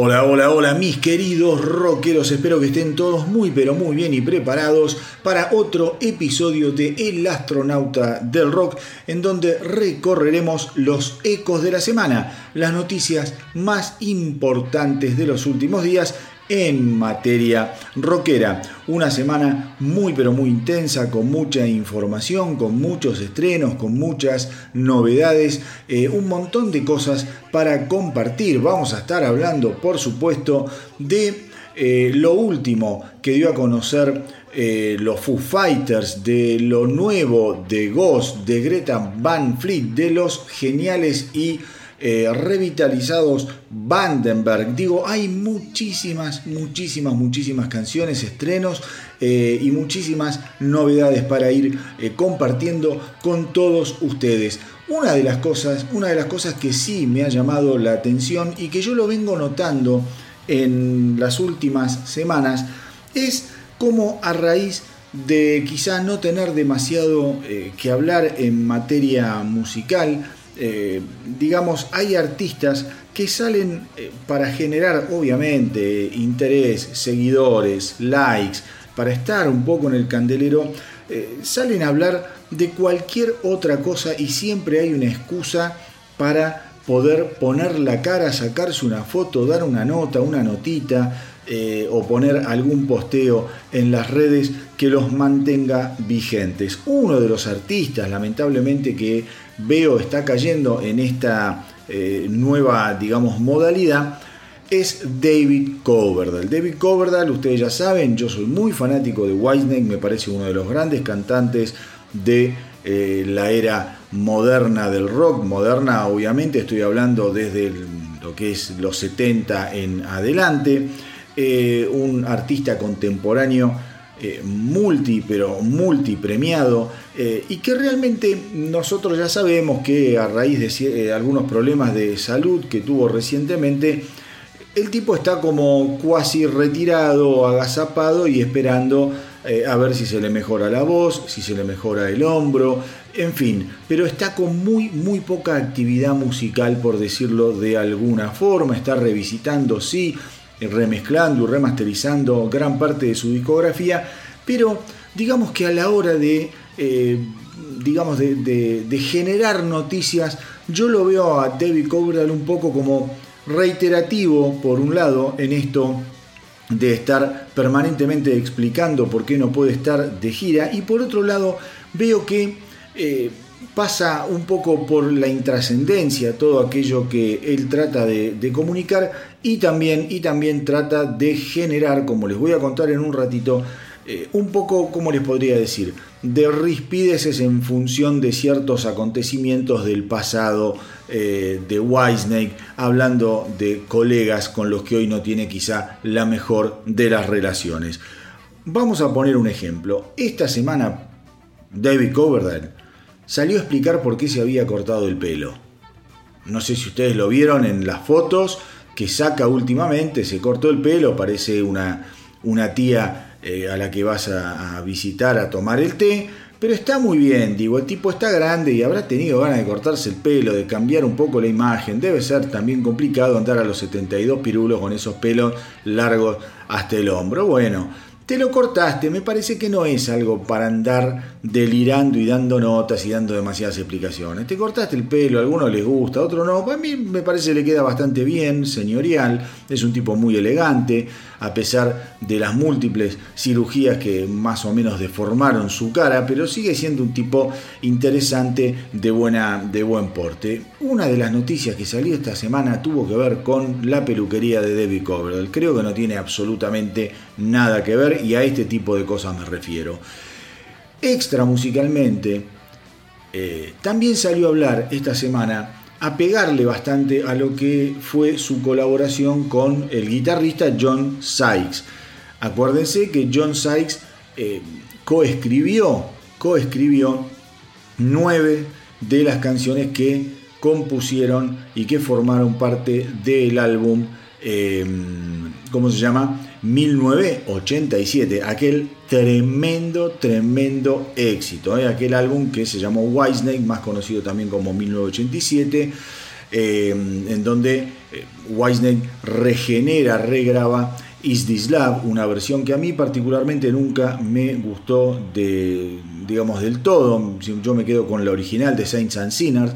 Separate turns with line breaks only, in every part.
Hola, hola, hola mis queridos rockeros, espero que estén todos muy pero muy bien y preparados para otro episodio de El astronauta del rock en donde recorreremos los ecos de la semana, las noticias más importantes de los últimos días en materia rockera. Una semana muy pero muy intensa, con mucha información, con muchos estrenos, con muchas novedades, eh, un montón de cosas para compartir. Vamos a estar hablando, por supuesto, de eh, lo último que dio a conocer eh, los Foo Fighters, de lo nuevo de Ghost, de Greta Van Fleet, de los geniales y eh, revitalizados Vandenberg. Digo, hay muchísimas, muchísimas, muchísimas canciones, estrenos eh, y muchísimas novedades para ir eh, compartiendo con todos ustedes. Una de las cosas, una de las cosas que sí me ha llamado la atención y que yo lo vengo notando en las últimas semanas es cómo a raíz de quizá no tener demasiado que hablar en materia musical, eh, digamos, hay artistas que salen eh, para generar, obviamente, interés, seguidores, likes, para estar un poco en el candelero, eh, salen a hablar de cualquier otra cosa y siempre hay una excusa para poder poner la cara, sacarse una foto, dar una nota, una notita, o poner algún posteo en las redes que los mantenga vigentes. Uno de los artistas, lamentablemente, que veo está cayendo en esta eh, nueva, digamos, modalidad, es David Coverdale. David Coverdale, ustedes ya saben, yo soy muy fanático de Whitesnake, me parece uno de los grandes cantantes de eh, la era moderna del rock. Moderna, obviamente, estoy hablando desde lo que es los 70 en adelante. Eh, un artista contemporáneo eh, multi, pero multipremiado, eh, y que realmente nosotros ya sabemos que a raíz de eh, algunos problemas de salud que tuvo recientemente, el tipo está como cuasi retirado, agazapado y esperando a ver si se le mejora la voz, si se le mejora el hombro, en fin, pero está con muy, muy poca actividad musical, por decirlo de alguna forma, está revisitando, sí, remezclando y remasterizando gran parte de su discografía, pero digamos que a la hora de, eh, digamos de, generar noticias, yo lo veo a David Coverdale un poco como reiterativo, por un lado, en esto de estar permanentemente explicando por qué no puede estar de gira, y por otro lado, veo que eh, pasa un poco por la intrascendencia, todo aquello que él trata de, comunicar y también, y también trata de generar, como les voy a contar en un ratito, eh, un poco, como les podría decir, de rispideces en función de ciertos acontecimientos del pasado eh, de Wisnake, hablando de colegas con los que hoy no tiene quizá la mejor de las relaciones. Vamos a poner un ejemplo. Esta semana, David Coverdale salió a explicar por qué se había cortado el pelo. No sé si ustedes lo vieron en las fotos que saca últimamente, se cortó el pelo, parece una, una tía eh, a la que vas a, visitar a tomar el té, pero está muy bien, digo, el tipo está grande y habrá tenido ganas de cortarse el pelo, de cambiar un poco la imagen, debe ser también complicado andar a los 72 pirulos con esos pelos largos hasta el hombro, bueno, te lo cortaste, me parece que no es algo para andar delirando y dando notas y dando demasiadas explicaciones. Te cortaste el pelo, a algunos les gusta, a otros no. A mí me parece que le queda bastante bien, señorial, es un tipo muy elegante, a pesar de las múltiples cirugías que más o menos deformaron su cara, pero sigue siendo un tipo interesante de, buena, de buen porte. Una de las noticias que salió esta semana tuvo que ver con la peluquería de Debbie Coverdale. Creo que no tiene absolutamente nada que ver y a este tipo de cosas me refiero. Extra musicalmente, eh, también salió a hablar esta semana a pegarle bastante a lo que fue su colaboración con el guitarrista John Sykes. Acuérdense que John Sykes eh, coescribió, coescribió nueve de las canciones que compusieron y que formaron parte del álbum, eh, ¿cómo se llama? 1987, aquel tremendo, tremendo éxito, ¿eh? aquel álbum que se llamó Whitesnake, más conocido también como 1987, en donde Whitesnake regenera, regraba Is This Love, una versión que a mí particularmente nunca me gustó digamos, del todo. Yo me quedo con la original de Saints and Sinners.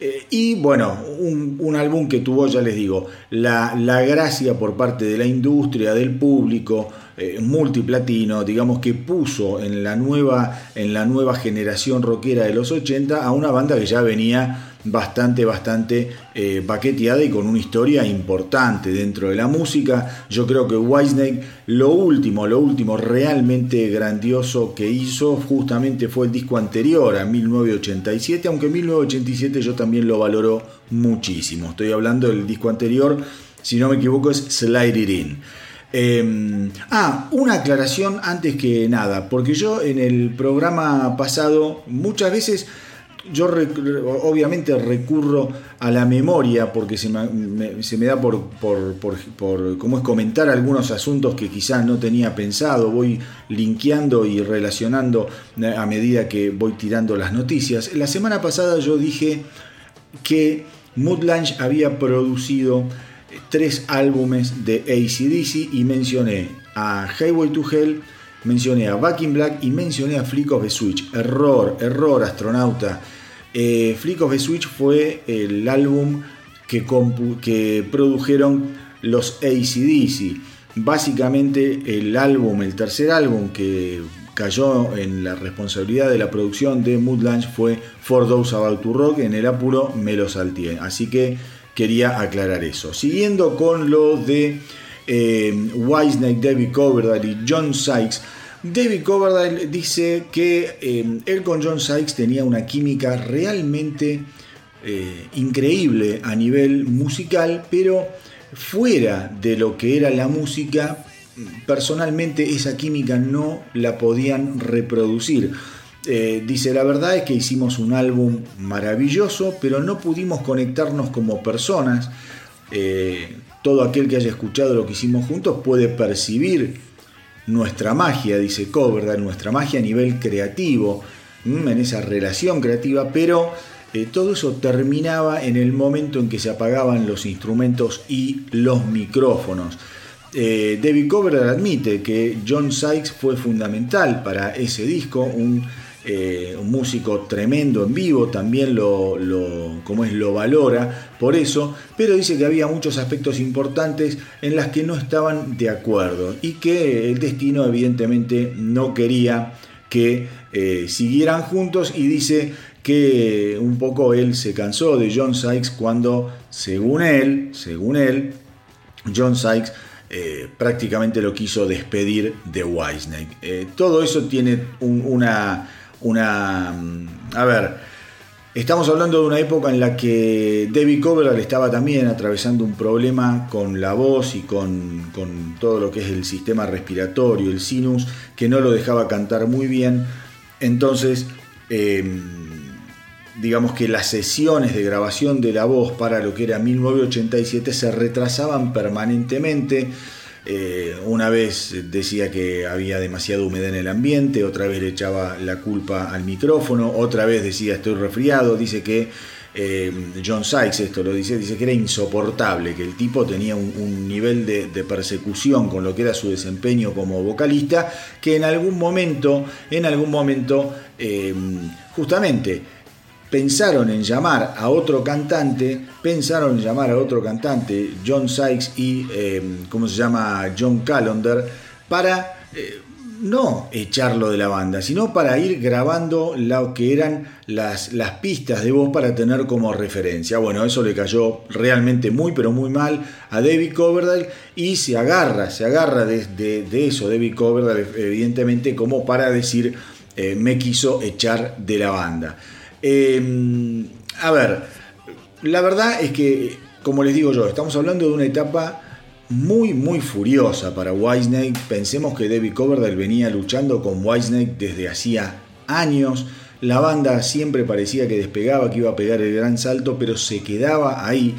Eh, y bueno, un, álbum que tuvo, ya les digo, la, la, gracia por parte de la industria, del público, eh, multiplatino, digamos que puso en la, nueva, en la nueva generación rockera de los 80 a una banda que ya venía bastante, bastante eh, y con una historia importante dentro de la música. Yo creo que Whitesnake, lo último, lo último realmente grandioso que hizo justamente fue el disco anterior a 1987, aunque 1987 yo también lo valoro muchísimo. Estoy hablando del disco anterior, si no me equivoco, es Slide It In. Em, ah, una aclaración antes que nada, porque yo en el programa pasado muchas veces yo obviamente recurro a la memoria porque se me, da por, por, por, ¿cómo es comentar algunos asuntos que quizás no tenía pensado, voy linkeando y relacionando eh, a medida que voy tirando las noticias. La semana pasada yo dije que Mood había producido tres álbumes de ACDC y mencioné a Highway to Hell, mencioné a Back in Black y mencioné a Flick of the Switch. Error, error, astronauta. Eh, Flick of the Switch fue el álbum que, produjeron los ACDC. Básicamente el álbum, el tercer álbum que cayó en la responsabilidad de la producción de Mood fue For Those About to Rock. En el apuro me lo salté. Así que quería aclarar eso. Siguiendo con lo de eh, David Coverdale y John Sykes. David Coverdale dice que eh, él con John Sykes tenía una química realmente eh, increíble a nivel musical, pero fuera de lo que era la música, personalmente esa química no la podían reproducir. Eh, dice, la verdad es que hicimos un álbum maravilloso, pero no pudimos conectarnos como personas. Todo aquel que haya escuchado lo que hicimos juntos puede percibir nuestra magia, dice Coverdale, nuestra magia a nivel creativo, en esa relación creativa, pero eh, todo eso terminaba en el momento en que se apagaban los instrumentos y los micrófonos. David Coverdale admite que John Sykes fue fundamental para ese disco, un eh, un músico tremendo en vivo, también lo, como es, lo valora por eso, pero dice que había muchos aspectos importantes en las que no estaban de acuerdo y que el destino evidentemente no quería que eh, siguieran juntos y dice que un poco él se cansó de John Sykes cuando, según él, según él, John Sykes eh, prácticamente lo quiso despedir de Whitesnake. todo eso tiene una una... A ver, Estamos hablando de una época en la que David Coverdale estaba también atravesando un problema con la voz y con, todo lo que es el sistema respiratorio, el sinus, que no lo dejaba cantar muy bien. Entonces, em, digamos que las sesiones de grabación de la voz para lo que era 1987 se retrasaban permanentemente. Eh, una vez decía que había demasiada humedad en el ambiente, otra vez le echaba la culpa al micrófono, otra vez decía estoy resfriado, dice que eh, John Sykes esto lo dice, dice que era insoportable, que el tipo tenía un, nivel de, persecución con lo que era su desempeño como vocalista, que en algún momento, en algún momento, eh, justamente pensaron en llamar a otro cantante, pensaron en llamar a otro cantante, John Sykes y, eh, ¿cómo se llama? John Callender, para eh, no echarlo de la banda, sino para ir grabando lo que eran las, las, pistas de voz para tener como referencia. Bueno, eso le cayó realmente muy, pero muy mal a David Coverdale y se agarra, se agarra de, eso David Coverdale, evidentemente, como para decir, eh, me quiso echar de la banda. Em, a ver, la verdad es que, como les digo yo, estamos hablando de una etapa muy, muy furiosa para Whitesnake. Pensemos que David Coverdale venía luchando con Whitesnake desde hacía años. La banda siempre parecía que despegaba, que iba a pegar el gran salto, pero se quedaba ahí.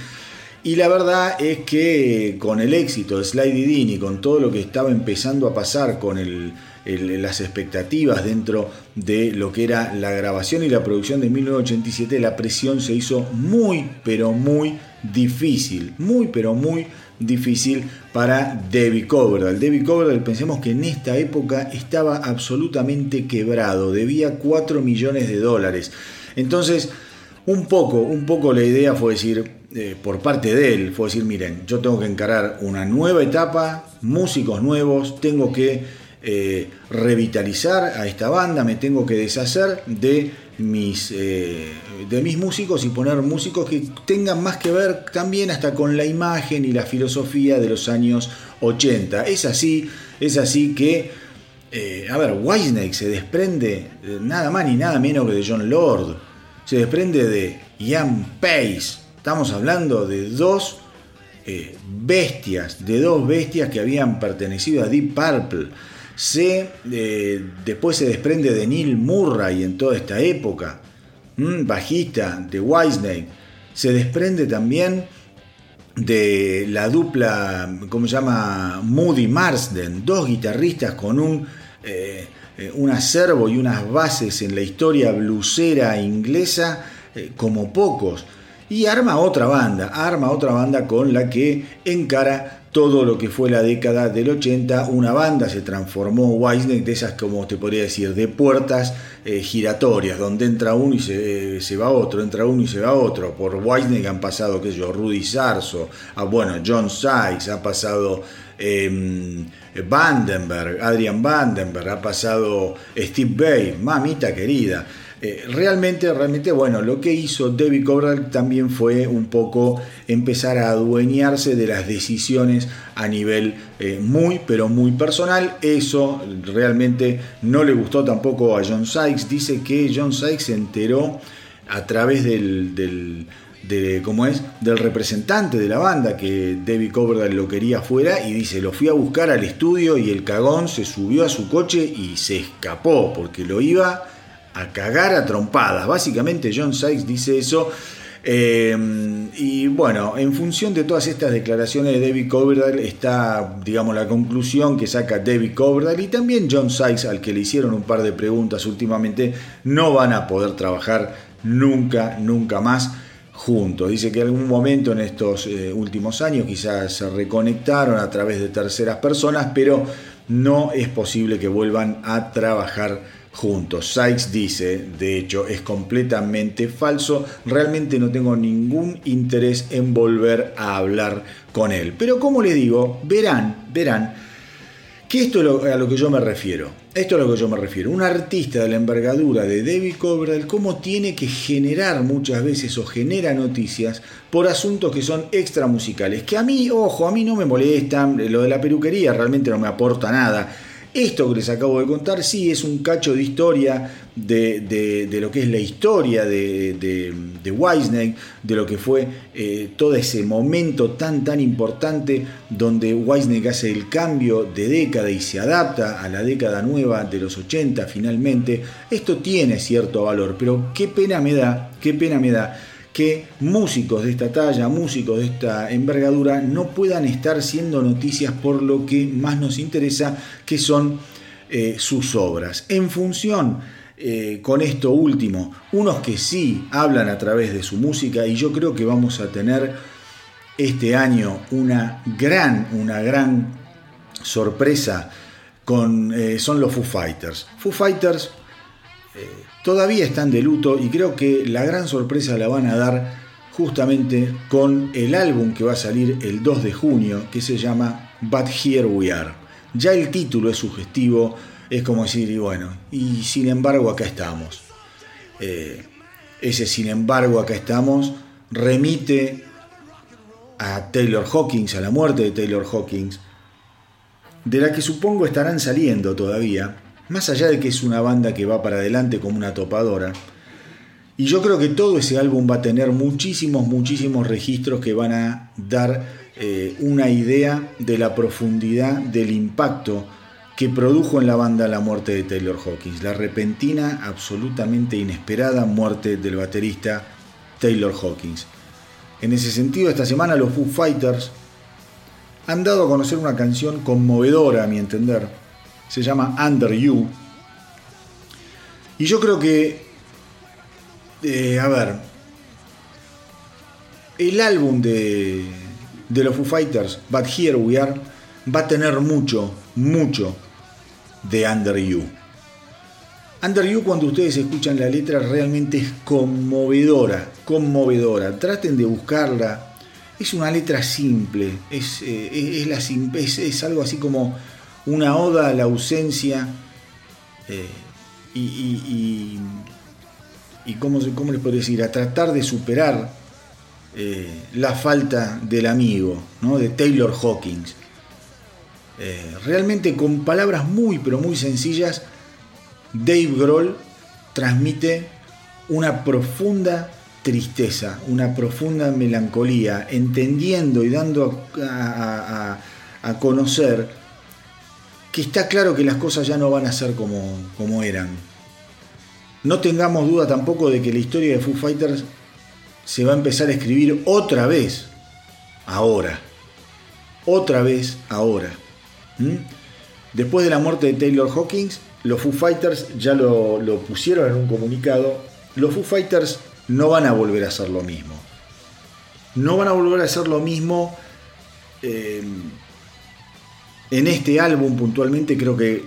Y la verdad es que con el éxito de Dean y con todo lo que estaba empezando a pasar con el, las expectativas dentro de lo que era la grabación y la producción de 1987, la presión se hizo muy, pero muy difícil, muy, pero muy difícil para David Coverdale. David Coverdale, pensemos que en esta época estaba absolutamente quebrado, debía 4 millones de dólares. Entonces, un poco, un poco la idea fue decir, eh, por parte de él, fue decir, miren, yo tengo que encarar una nueva etapa, músicos nuevos, tengo que eh, revitalizar a esta banda, me tengo que deshacer de mis, eh, de mis músicos y poner músicos que tengan más que ver también hasta con la imagen y la filosofía de los años 80. Es así, es así que, eh, a ver, Whitesnake se desprende nada más ni nada menos que de John Lord, se desprende de Ian Pace, estamos hablando de dos bestias, de dos bestias que habían pertenecido a Deep Purple se, eh, después se desprende de Neil Murray en toda esta época, bajista de Whitesnake. Se desprende también de la dupla, ¿cómo se llama? Moody Marsden, dos guitarristas con un, eh, eh, un acervo y unas bases en la historia blusera inglesa como pocos. Y arma otra banda, arma otra banda con la que encara todo lo que fue la década del 80, una banda se transformó, Wisney, de esas como te podría decir, de puertas eh, giratorias, donde entra uno y se, se, va otro, entra uno y se va otro. Por Wisney han pasado, qué sé yo, Rudy Sarso, a, bueno, John Sykes, ha pasado eh, Vandenberg, Adrian Vandenberg, ha pasado Steve Bay, mamita querida. Eh, realmente, realmente, bueno, lo que hizo David Coverdale también fue un poco empezar a adueñarse de las decisiones a nivel eh, muy, pero muy personal. Eso realmente no le gustó tampoco a John Sykes. Dice que John Sykes se enteró a través del, del de, ¿cómo es? del representante de la banda que David Coverdale lo quería fuera y dice, lo fui a buscar al estudio y el cagón se subió a su coche y se escapó porque lo iba a cagar a trompadas. Básicamente John Sykes dice eso. Eh, y bueno, en función de todas estas declaraciones de David Coverdale está, digamos, la conclusión que saca David Coverdale y también John Sykes, al que le hicieron un par de preguntas últimamente, no van a poder trabajar nunca, nunca más juntos. Dice que en algún momento en estos eh, últimos años quizás se reconectaron a través de terceras personas, pero no es posible que vuelvan a trabajar juntos. Sykes dice, de hecho, es completamente falso, realmente no tengo ningún interés en volver a hablar con él. Pero como le digo, verán, verán, que esto es a lo que yo me refiero. Esto es a lo que yo me refiero. Un artista de la envergadura de David Coverdale, cómo tiene que generar muchas veces o genera noticias por asuntos que son extra musicales. Que a mí, ojo, a mí no me molestan. Lo de la peluquería realmente no me aporta nada esto que les acabo de contar sí es un cacho de historia de, lo que es la historia de, de, de de lo que fue eh, todo ese momento tan tan importante donde Wisney hace el cambio de década y se adapta a la década nueva de los 80 finalmente. Esto tiene cierto valor, pero qué pena me da, qué pena me da que músicos de esta talla, músicos de esta envergadura, no puedan estar siendo noticias por lo que más nos interesa, que son eh, sus obras. En función eh, con esto último, unos que sí hablan a través de su música y yo creo que vamos a tener este año una gran, una gran sorpresa con, eh, son los Foo Fighters. Foo Fighters todavía están de luto y creo que la gran sorpresa la van a dar justamente con el álbum que va a salir el 2 de junio que se llama But Here We Are. Ya el título es sugestivo, es como decir, y bueno, y sin embargo acá estamos. Eh, ese sin embargo acá estamos remite a Taylor Hawkins, a la muerte de Taylor Hawkins, de la que supongo estarán saliendo todavía más allá de que es una banda que va para adelante como una topadora, y yo creo que todo ese álbum va a tener muchísimos, muchísimos registros que van a dar eh, una idea de la profundidad del impacto que produjo en la banda la muerte de Taylor Hawkins, la repentina, absolutamente inesperada muerte del baterista Taylor Hawkins. En ese sentido, esta semana los Foo Fighters han dado a conocer una canción conmovedora, a mi entender, se llama Under You. Y yo creo que, eh, a ver, el álbum de, de los Foo Fighters, But Here We Are, va a tener mucho, mucho de Under You. Under You cuando ustedes escuchan la letra realmente es conmovedora, conmovedora. Traten de buscarla. Es una letra simple, es, eh, la, es, algo así como una oda a la ausencia eh, y, ¿cómo, ¿cómo, les podría decir? A tratar de superar eh, la falta del amigo, ¿no? de Taylor Hawkins. realmente con palabras muy pero muy sencillas Dave Grohl transmite una profunda tristeza, una profunda melancolía, entendiendo y dando a, conocer está claro que las cosas ya no van a ser como, como eran. No tengamos duda tampoco de que la historia de Foo Fighters se va a empezar a escribir otra vez, ahora. Otra vez, ahora. ¿Mm? Después de la muerte de Taylor Hawkins, los Foo Fighters ya lo, pusieron en un comunicado. Los Foo Fighters no van a volver a hacer lo mismo. No van a volver a hacer lo mismo. Eh, en este álbum puntualmente creo que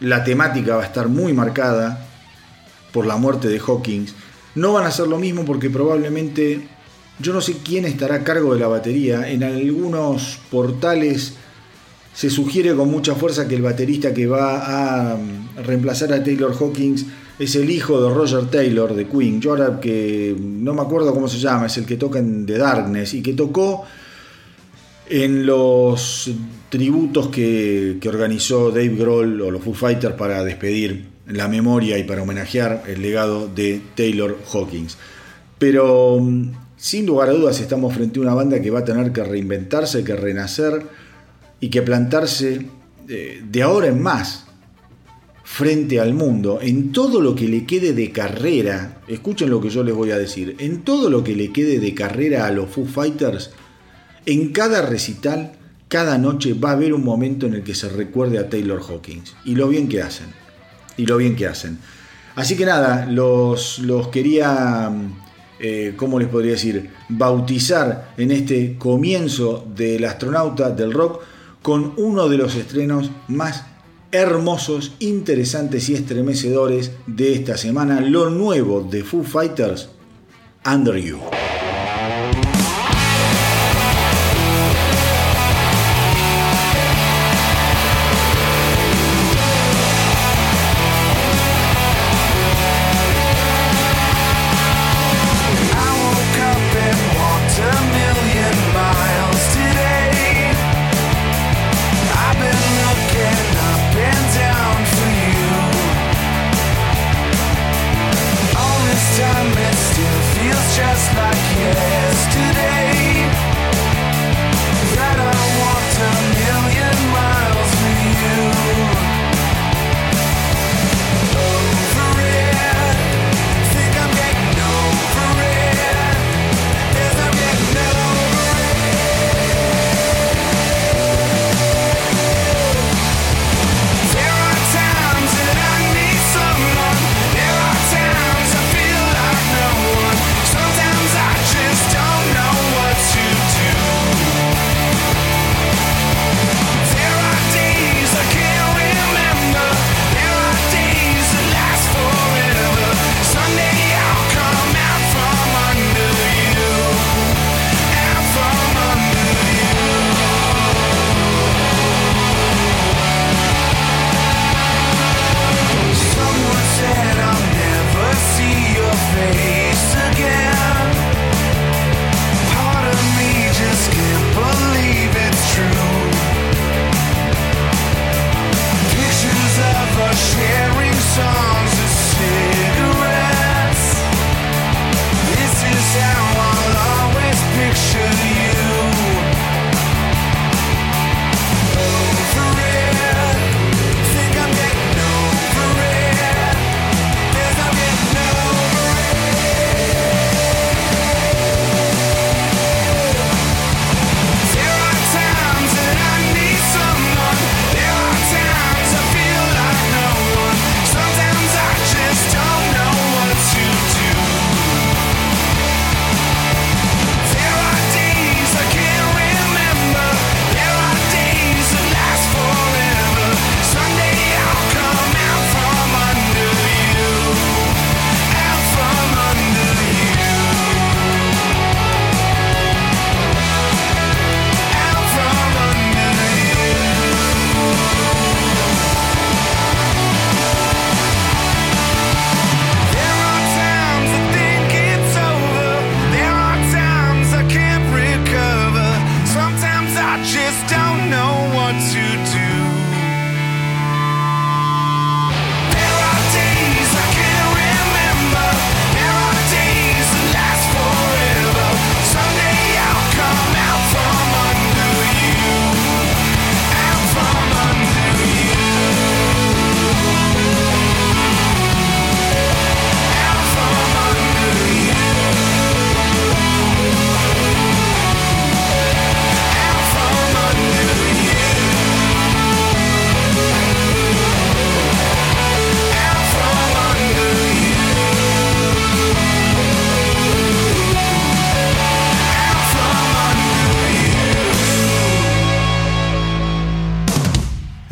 la temática va a estar muy marcada por la muerte de Hawkins. No van a hacer lo mismo porque probablemente yo no sé quién estará a cargo de la batería. En algunos portales se sugiere con mucha fuerza que el baterista que va a mm, reemplazar a Taylor Hawkins es el hijo de Roger Taylor de Queen. Yo ahora que no me acuerdo cómo se llama, es el que toca en The Darkness y que tocó en los tributos que, organizó Dave Grohl o los Foo Fighters para despedir la memoria y para homenajear el legado de Taylor Hawkins. Pero mm, sin lugar a dudas estamos frente a una banda que va a tener que reinventarse, que renacer y que plantarse eh, de ahora en más frente al mundo, en todo lo que le quede de carrera, escuchen lo que yo les voy a decir, en todo lo que le quede de carrera a los Foo Fighters, en cada recital, cada noche va a haber un momento en el que se recuerde a Taylor Hawkins y lo bien que hacen, y lo bien que hacen. Así que nada, los, los quería, eh, ¿cómo les podría decir?, bautizar en este comienzo del astronauta del rock con uno de los estrenos más hermosos, interesantes y estremecedores de esta semana, lo nuevo de Foo Fighters, Under You.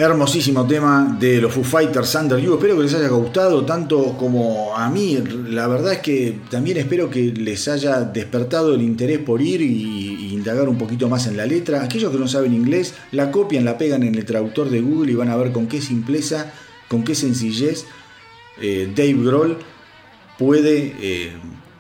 Hermosísimo tema de los Foo Fighters Under You. Espero que les haya gustado tanto como a mí. La verdad es que también espero que les haya despertado el interés por ir y, indagar un poquito más en la letra. Aquellos que no saben inglés, la copian, la pegan en el traductor de Google y van a ver con qué simpleza, con qué sencillez eh, Dave Grohl puede eh,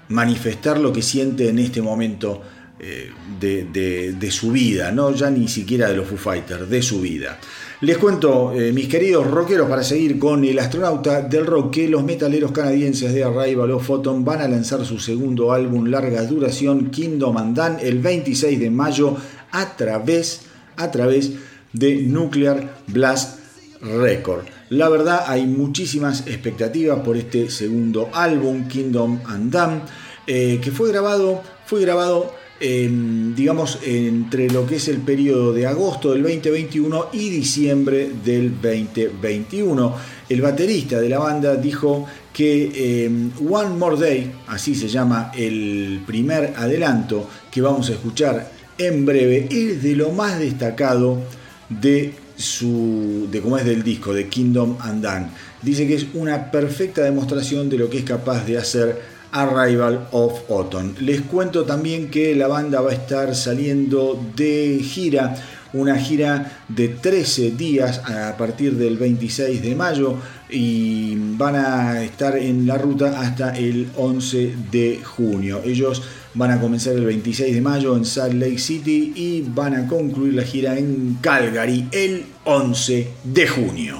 manifestar lo que siente en este momento eh, de, su vida, no ya ni siquiera de los Foo Fighters, de su vida. Les cuento, eh, mis queridos rockeros, para seguir con el astronauta del rock, que los metaleros canadienses de Arrival of Photon van a lanzar su segundo álbum larga duración, Kingdom and Dan, el 26 de mayo a través, a través de Nuclear Blast Record. La verdad, hay muchísimas expectativas por este segundo álbum, Kingdom and Dan, eh, que fue grabado, fue grabado digamos, entre lo que es el periodo de agosto del 2021 y diciembre del 2021. El baterista de la banda dijo que em, One More Day, así se llama el primer adelanto que vamos a escuchar en breve, es de lo más destacado de su de cómo es del disco de Kingdom and Dan. Dice que es una perfecta demostración de lo que es capaz de hacer Arrival of Autumn. Les cuento también que la banda va a estar saliendo de gira, una gira de 13 días a partir del 26 de mayo y van a estar en la ruta hasta el 11 de junio. Ellos van a comenzar el 26 de mayo en Salt Lake City y van a concluir la gira en Calgary el 11 de junio.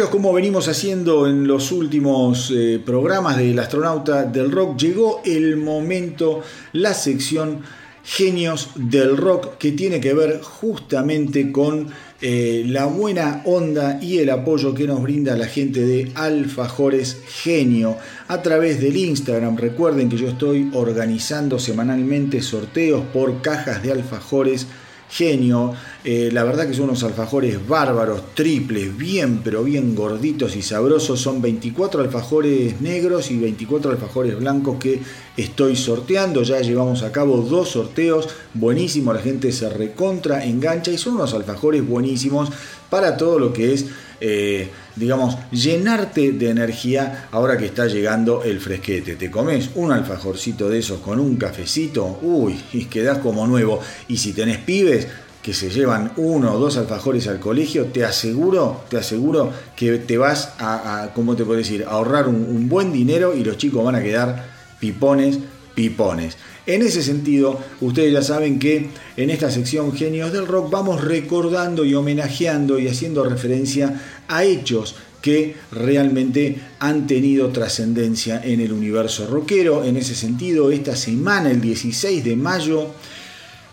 Como venimos haciendo en los últimos eh, programas del astronauta del rock, llegó el momento, la sección Genios del Rock, que tiene que ver justamente con eh, la buena onda y el apoyo que nos brinda la gente de Alfajores Genio a través del Instagram. Recuerden que yo estoy organizando semanalmente sorteos por cajas de alfajores genio. Eh, la verdad que son unos alfajores bárbaros, triples, bien, pero bien gorditos y sabrosos. Son 24 alfajores negros y 24 alfajores blancos que estoy sorteando. Ya llevamos a cabo dos sorteos. Buenísimo, la gente se recontra, engancha y son unos alfajores buenísimos para todo lo que es, eh, digamos, llenarte de energía ahora que está llegando el fresquete. Te comes un alfajorcito de esos con un cafecito, uy, y quedás como nuevo. Y si tenés pibes, que se llevan uno o dos alfajores al colegio, te aseguro, te aseguro que te vas a, ¿cómo te puedo decir?, ahorrar un buen dinero y los chicos van a quedar pipones, pipones. En ese sentido, ustedes ya saben que en esta sección Genios del Rock vamos recordando y homenajeando y haciendo referencia a hechos que realmente han tenido trascendencia en el universo rockero. En ese sentido, esta semana, el 16 de mayo,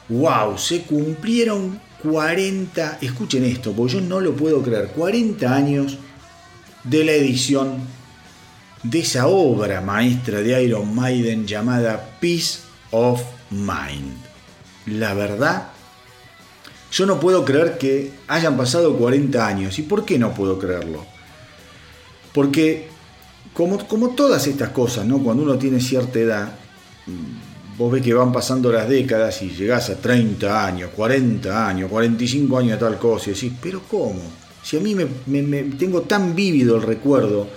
wow, se cumplieron 40, escuchen esto, porque yo no lo puedo creer, 40 años de la edición de esa obra maestra de Iron Maiden llamada Peace of Mind. La verdad, yo no puedo creer que hayan pasado 40 años. ¿Y por qué no puedo creerlo? Porque como, como todas estas cosas, ¿no? cuando uno tiene cierta edad, vos ves que van pasando las décadas y llegás a 30 años, 40 años, 45 años de tal cosa y decís, pero ¿cómo? Si a mí me, me tengo tan vívido el recuerdo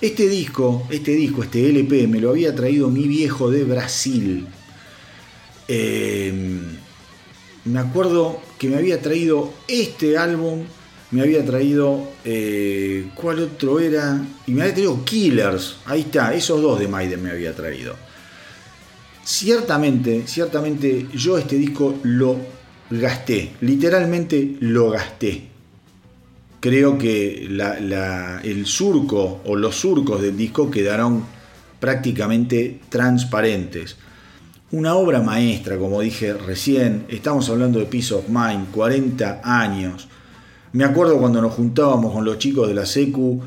este disco, este disco, este LP, me lo había traído mi viejo de Brasil. Em, me acuerdo que me había traído este álbum, me había traído, eh, ¿cuál otro era? Y me había traído Killers, ahí está, esos dos de Maiden me había traído. Ciertamente, ciertamente yo este disco lo gasté, literalmente lo gasté creo que el surco o los surcos del disco quedaron prácticamente transparentes. Una obra maestra, como dije recién, estamos hablando de Peace of Mind, 40 años. Me acuerdo cuando nos juntábamos con los chicos de la Secu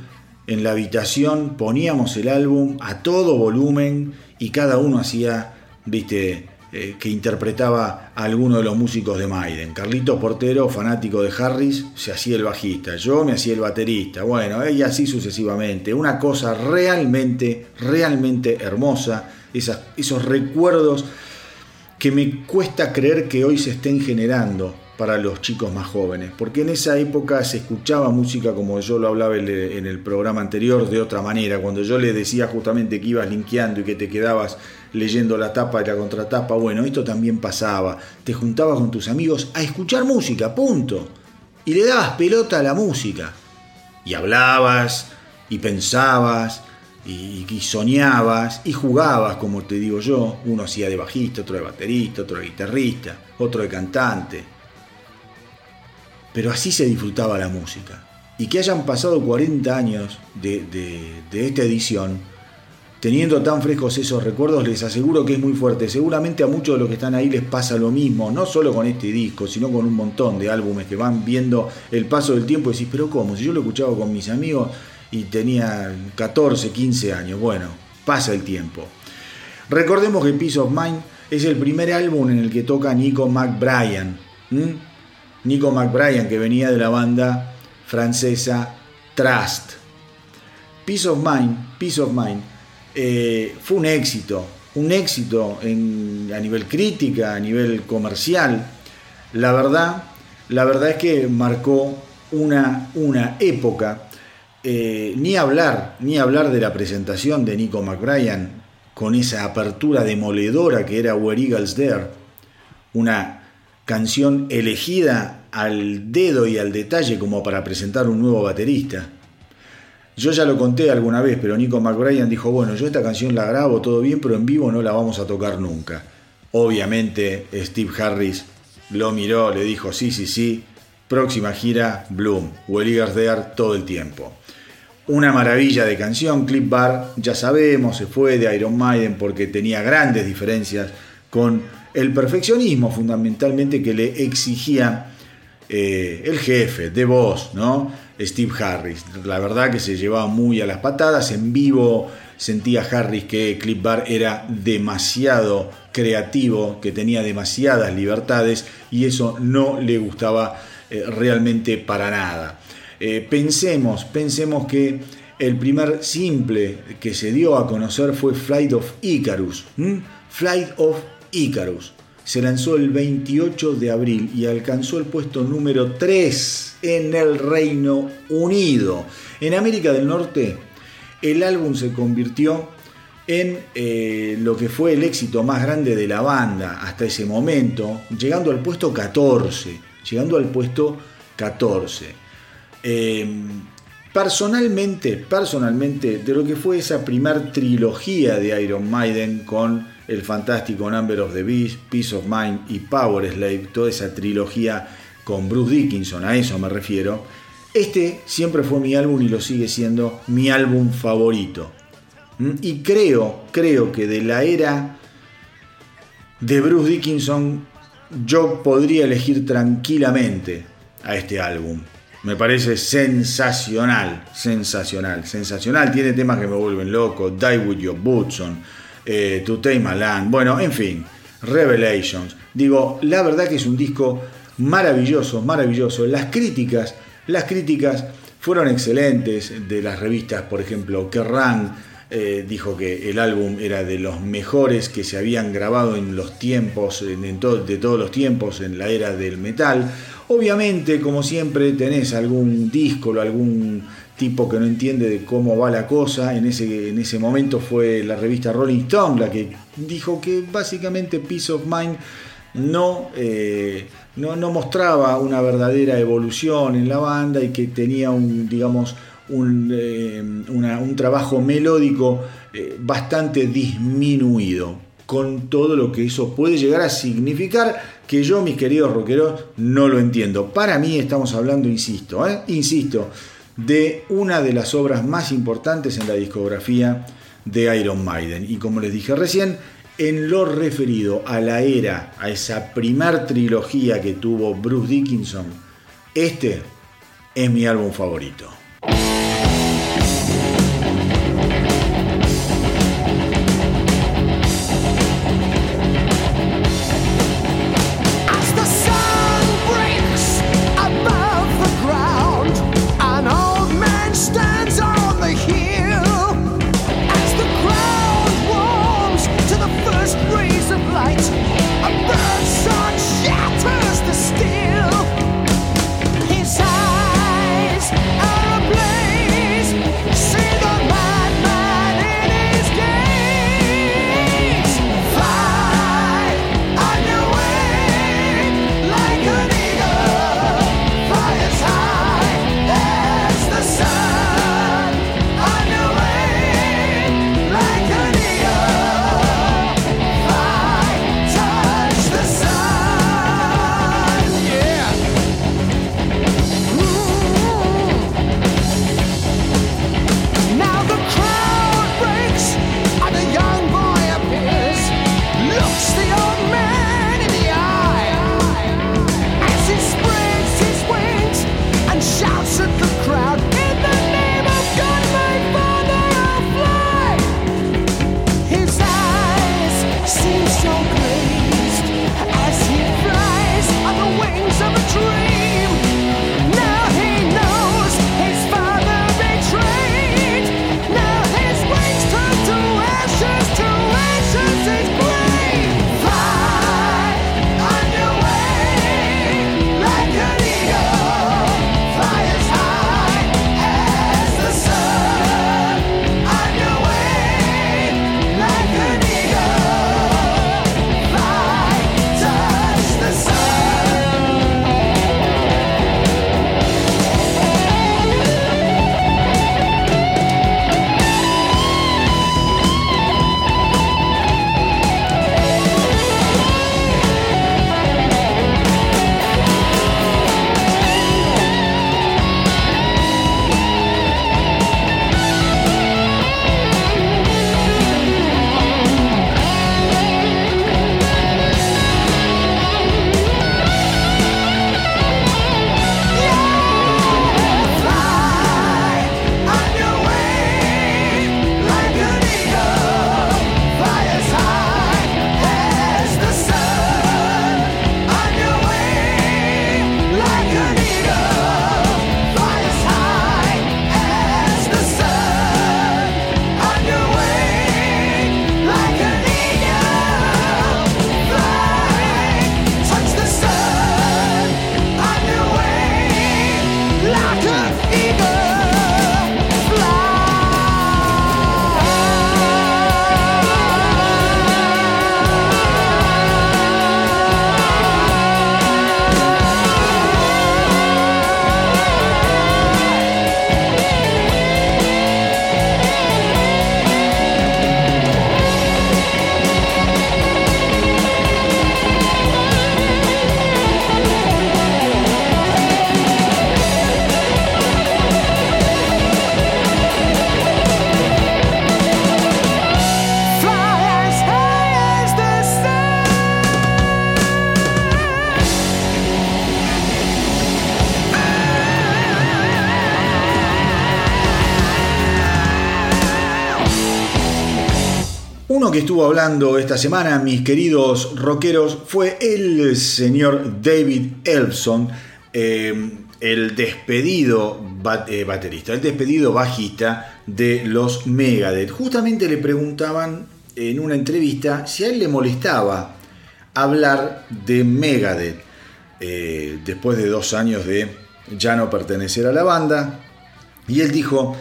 en la habitación, poníamos el álbum a todo volumen y cada uno hacía, viste, eh, que interpretaba a alguno de los músicos de Maiden. Carlitos Portero, fanático de Harris, se hacía el bajista, yo me hacía el baterista, bueno, y así sucesivamente. Una cosa realmente, realmente hermosa, esos recuerdos que me cuesta creer que hoy se estén generando para los chicos más jóvenes, porque en esa época se escuchaba música como yo lo hablaba en el programa anterior de otra manera, cuando yo le decía justamente que ibas linkeando y que te quedabas leyendo la tapa y la contratapa, bueno, esto también pasaba, te juntabas con tus amigos a escuchar música, punto, y le dabas pelota a la música, y hablabas, y pensabas, y, y, soñabas y jugabas, como te digo yo. Uno hacía de bajista, otro de baterista, otro de guitarrista, otro de cantante. Pero así se disfrutaba la música. Y que hayan pasado 40 años de, esta edición, teniendo tan frescos esos recuerdos, les aseguro que es muy fuerte. Seguramente a muchos de los que están ahí les pasa lo mismo, no solo con este disco, sino con un montón de álbumes que van viendo el paso del tiempo y decís, pero ¿cómo? Si yo lo escuchaba con mis amigos y tenía 14, 15 años, bueno, pasa el tiempo. Recordemos que Peace of Mind es el primer álbum en el que toca Nico McBrien. Nico McBrien, que venía de la banda francesa Trust. Peace of Mind, Peace of Mind, eh, fue un éxito, un éxito a nivel crítica, a nivel comercial. La verdad, la verdad es que marcó una, una época. Eh, ni hablar, ni hablar de la presentación de Nico McBrien con esa apertura demoledora que era Where Eagles There, una canción elegida al dedo y al detalle como para presentar un nuevo baterista. Yo ya lo conté alguna vez, pero Nico McBrien dijo, bueno, yo esta canción la grabo todo bien, pero en vivo no la vamos a tocar nunca. Obviamente Steve Harris lo miró, le dijo, sí, sí, sí, próxima gira Bloom, Welligers There todo el tiempo. Una maravilla de canción, Clip Bar, ya sabemos, se fue de Iron Maiden porque tenía grandes diferencias con el perfeccionismo fundamentalmente que le exigía eh, el jefe de voz, ¿no? Steve Harris. La verdad que se llevaba muy a las patadas. En vivo sentía Harris que Clip Bar era demasiado creativo, que tenía demasiadas libertades y eso no le gustaba eh, realmente para nada. Eh, pensemos, pensemos que el primer simple que se dio a conocer fue Flight of Icarus. Flight of Icarus. Se lanzó el 28 de abril y alcanzó el puesto número 3 en el Reino Unido. En América del Norte, el álbum se convirtió en eh, lo que fue el éxito más grande de la banda hasta ese momento, llegando al puesto 14 llegando al puesto 14. Em, personalmente, personalmente, de lo que fue esa primera trilogía de Iron Maiden con el fantástico Number of the Beast, Peace of Mind y Power Slave, toda esa trilogía con Bruce Dickinson, a eso me refiero, este siempre fue mi álbum y lo sigue siendo mi álbum favorito. ¿Mm? Y creo, creo que de la era de Bruce Dickinson yo podría elegir tranquilamente a este álbum. Me parece sensacional, sensacional, sensacional. Tiene temas que me vuelven loco. Die With Your Boots On, eh, To Tame My Land. Bueno, en fin, Revelations. Digo, la verdad que es un disco maravilloso, maravilloso. Las críticas, las críticas fueron excelentes de las revistas, por ejemplo, Kerrang! Eh, dijo que el álbum era de los mejores que se habían grabado en los tiempos, en, de todos los tiempos, en la era del metal. Obviamente, como siempre, tenés algún disco algún que no entiende de cómo va la cosa. En ese, en ese momento fue la revista Rolling Stone la que dijo que básicamente Peace of Mind no, eh, no, no mostraba una verdadera evolución en la banda y que tenía un, digamos, eh, un, trabajo melódico eh, bastante disminuido, con todo lo que eso puede llegar a significar, que yo, mis queridos rockeros, no lo entiendo. Para mí estamos hablando, insisto, insisto, de una de las obras más importantes en la discografía de Iron Maiden. Y como les dije recién, en lo referido a la era, a esa primer trilogía que tuvo Bruce Dickinson, este es mi álbum favorito. Que estuvo hablando esta semana, mis queridos rockeros, fue el señor David Elfson, eh, el despedido eh, baterista, el despedido bajista de los Megadeth. Justamente le preguntaban en una entrevista si a él le molestaba hablar de Megadeth eh, después de dos años de ya no pertenecer a la banda. Y él dijo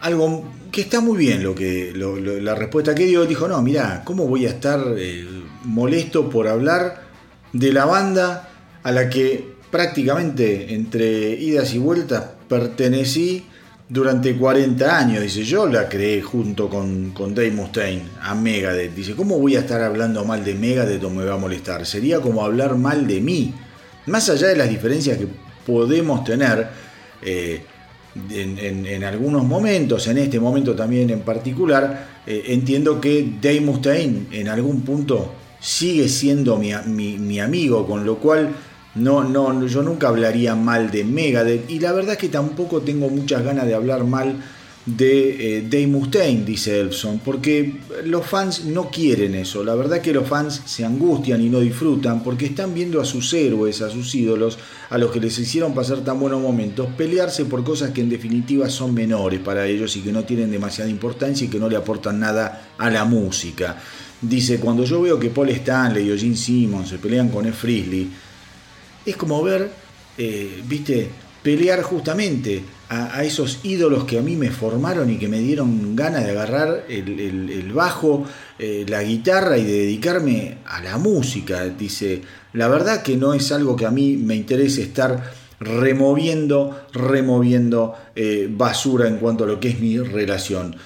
algo que está muy bien lo que la respuesta que dio. Dijo, no, mira, ¿cómo voy a estar eh, molesto por hablar de la banda a la que prácticamente entre idas y vueltas pertenecí durante 40 años. Dice, yo la creé junto con, con Dave Mustaine a Megadeth. Dice, ¿cómo voy a estar hablando mal de Megadeth o me va a molestar? Sería como hablar mal de mí. Más allá de las diferencias que podemos tener eh, en, algunos momentos, en este momento también en particular, eh, entiendo que Dave Mustaine en algún punto sigue siendo mi, mi amigo, con lo cual no, no, yo nunca hablaría mal de Megadeth y la verdad es que tampoco tengo muchas ganas de hablar mal de eh, Mustaine, dice Elfson, porque los fans no quieren eso. La verdad que los fans se angustian y no disfrutan porque están viendo a sus héroes, a sus ídolos, a los que les hicieron pasar tan buenos momentos, pelearse por cosas que en definitiva son menores para ellos y que no tienen demasiada importancia y que no le aportan nada a la música. Dice, cuando yo veo que Paul Stanley o Gene Simmons se pelean con Ed Frizzly, es como ver, eh, viste, pelear justamente a, esos ídolos que a mí me formaron y que me dieron ganas de agarrar el, bajo, eh, la guitarra y de dedicarme a la música. Dice, la verdad que no es algo que a mí me interese estar removiendo, removiendo eh, basura en cuanto a lo que es mi relación.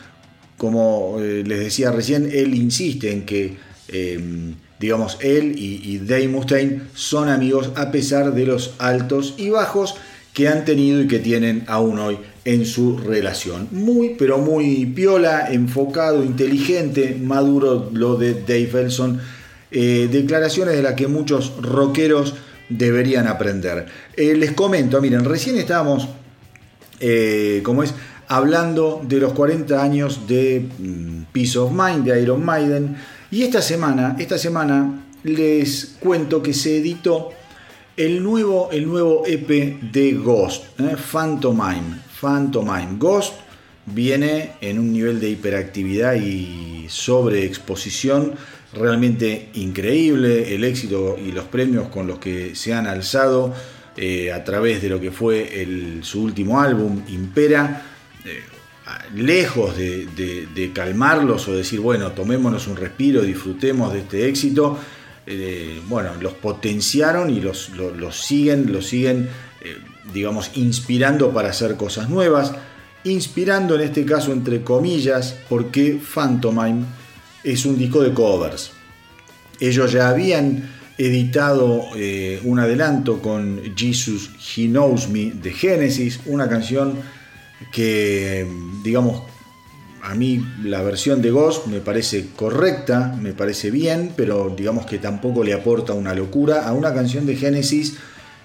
Como les decía recién, él insiste en que digamos, él y, Dave Mustaine son amigos a pesar de los altos y bajos que han tenido y que tienen aún hoy en su relación. Muy, pero muy piola, enfocado, inteligente, maduro lo de Dave Elson. Eh, declaraciones de las que muchos rockeros deberían aprender. Eh, les comento, miren, recién estábamos, eh, como es, hablando de los 40 años de mm, Peace of Mind, de Iron Maiden. Y esta semana, esta semana les cuento que se editó el nuevo, el nuevo EP de Ghost, ¿eh? Phantomime. Phantomime. Ghost viene en un nivel de hiperactividad y sobreexposición realmente increíble. El éxito y los premios con los que se han alzado eh, a través de lo que fue su último álbum, Impera. Eh, lejos de, calmarlos o decir, bueno, tomémonos un respiro, disfrutemos de este éxito, eh, bueno, los potenciaron y los, siguen, los siguen, eh, digamos, inspirando para hacer cosas nuevas, inspirando en este caso entre comillas, porque Phantomime es un disco de covers. Ellos ya habían editado eh, un adelanto con Jesus He Knows Me de Genesis, una canción que, digamos, a mí la versión de Ghost me parece correcta, me parece bien, pero digamos que tampoco le aporta una locura a una canción de Genesis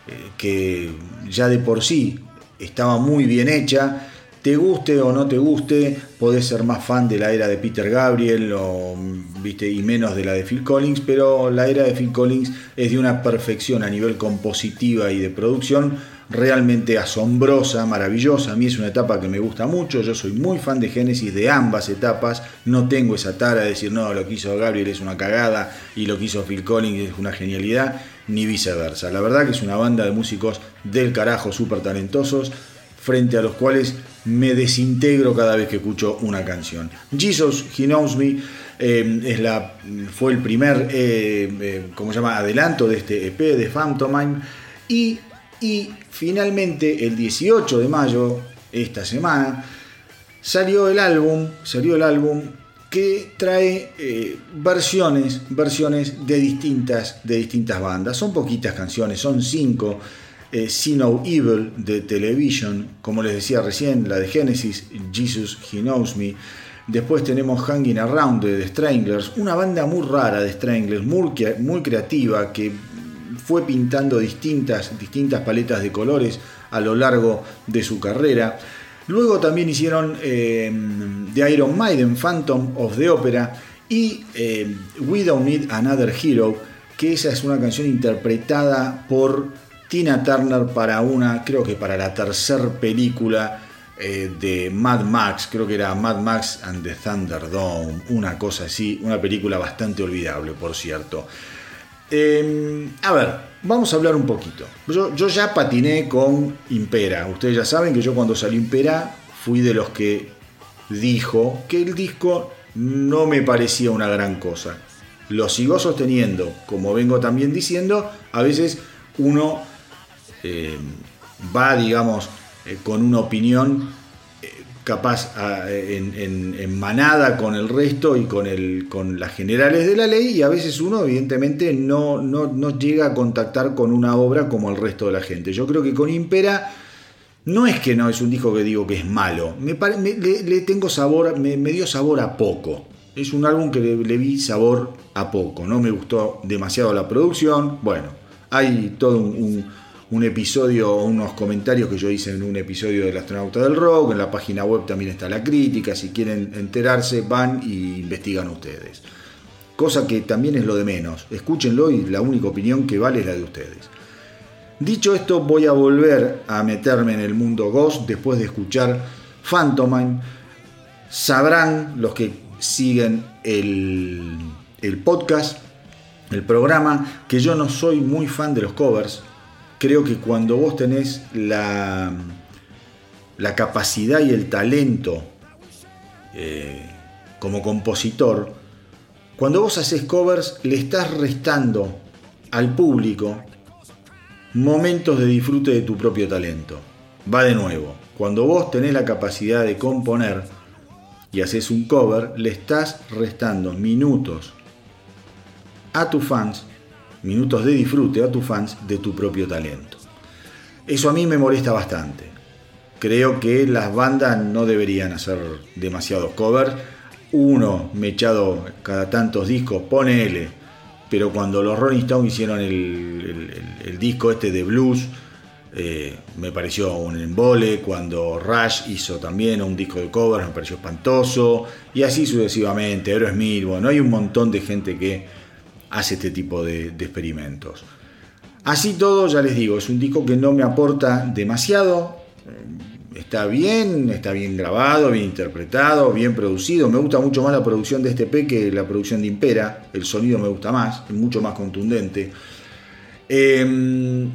eh, que ya de por sí estaba muy bien hecha. Te guste o no te guste, podés ser más fan de la era de Peter Gabriel o, ¿viste? y menos de la de Phil Collins, pero la era de Phil Collins es de una perfección a nivel compositiva y de producción realmente asombrosa, maravillosa. A mí es una etapa que me gusta mucho. Yo soy muy fan de Genesis de ambas etapas. No tengo esa tara de decir, no, lo que hizo Gabriel es una cagada y lo que hizo Phil Collins es una genialidad, ni viceversa. La verdad que es una banda de músicos del carajo, súper talentosos, frente a los cuales me desintegro cada vez que escucho una canción. Jesus, He Knows Me. Eh, es la, fue el primer eh, eh se llama? adelanto de este EP de Phantomime y y finalmente, el 18 de mayo, esta semana, salió el álbum, salió el álbum que trae eh, versiones, versiones de distintas, de distintas bandas. Son poquitas canciones, son cinco. Eh, See No Evil de Television, como les decía recién, la de Genesis, Jesus He Knows Me. Después tenemos Hanging Around de The Stranglers, una banda muy rara de Stranglers, muy, muy creativa, que fue pintando distintas, distintas paletas de colores a lo largo de su carrera. Luego también hicieron eh, The Iron Maiden, Phantom of the Opera, y eh, We Don't Need Another Hero, que esa es una canción interpretada por Tina Turner para una, creo que para la tercera película eh, de Mad Max, creo que era Mad Max and the Thunderdome, una cosa así, una película bastante olvidable, por cierto. Em, a ver, vamos a hablar un poquito. Yo, ya patiné con Impera. Ustedes ya saben que yo cuando salió Impera fui de los que dijo que el disco no me parecía una gran cosa. Lo sigo sosteniendo, como vengo también diciendo, a veces uno eh, va, digamos, eh, con una opinión capaz en, manada con el resto y con, el, con las generales de la ley y a veces uno evidentemente no, no, llega a contactar con una obra como el resto de la gente. Yo creo que con Impera no es que no es un disco que digo que es malo, me, le, tengo sabor, me, dio sabor a poco. Es un álbum que le, le vi sabor a poco, no me gustó demasiado la producción, bueno, hay todo un episodio o unos comentarios que yo hice en un episodio del Astronauta del Rock, en la página web también está la crítica, si quieren enterarse van y investigan ustedes. Cosa que también es lo de menos, escúchenlo y la única opinión que vale es la de ustedes. Dicho esto, voy a volver a meterme en el mundo Ghost después de escuchar Phantomine. Sabrán los que siguen el, el podcast, el programa, que yo no soy muy fan de los covers, creo que cuando vos tenés la, la capacidad y el talento eh, como compositor, cuando vos haces covers le estás restando al público momentos de disfrute de tu propio talento. Va de nuevo, cuando vos tenés la capacidad de componer y haces un cover, le estás restando minutos a tus fans minutos de disfrute a tus fans de tu propio talento. Eso a mí me molesta bastante. Creo que las bandas no deberían hacer demasiados covers. Uno mechado cada tantos discos, ponele. Pero cuando los Rolling Stones hicieron el, disco este de blues, eh, me pareció un embole. Cuando Rush hizo también un disco de covers, me pareció espantoso. Y así sucesivamente. Aerosmith, bueno, hay un montón de gente que hace este tipo de, experimentos. Así todo, ya les digo, es un disco que no me aporta demasiado. Eh, está bien, está bien grabado, bien interpretado, bien producido. Me gusta mucho más la producción de este P que la producción de Impera. El sonido me gusta más, es mucho más contundente. Em,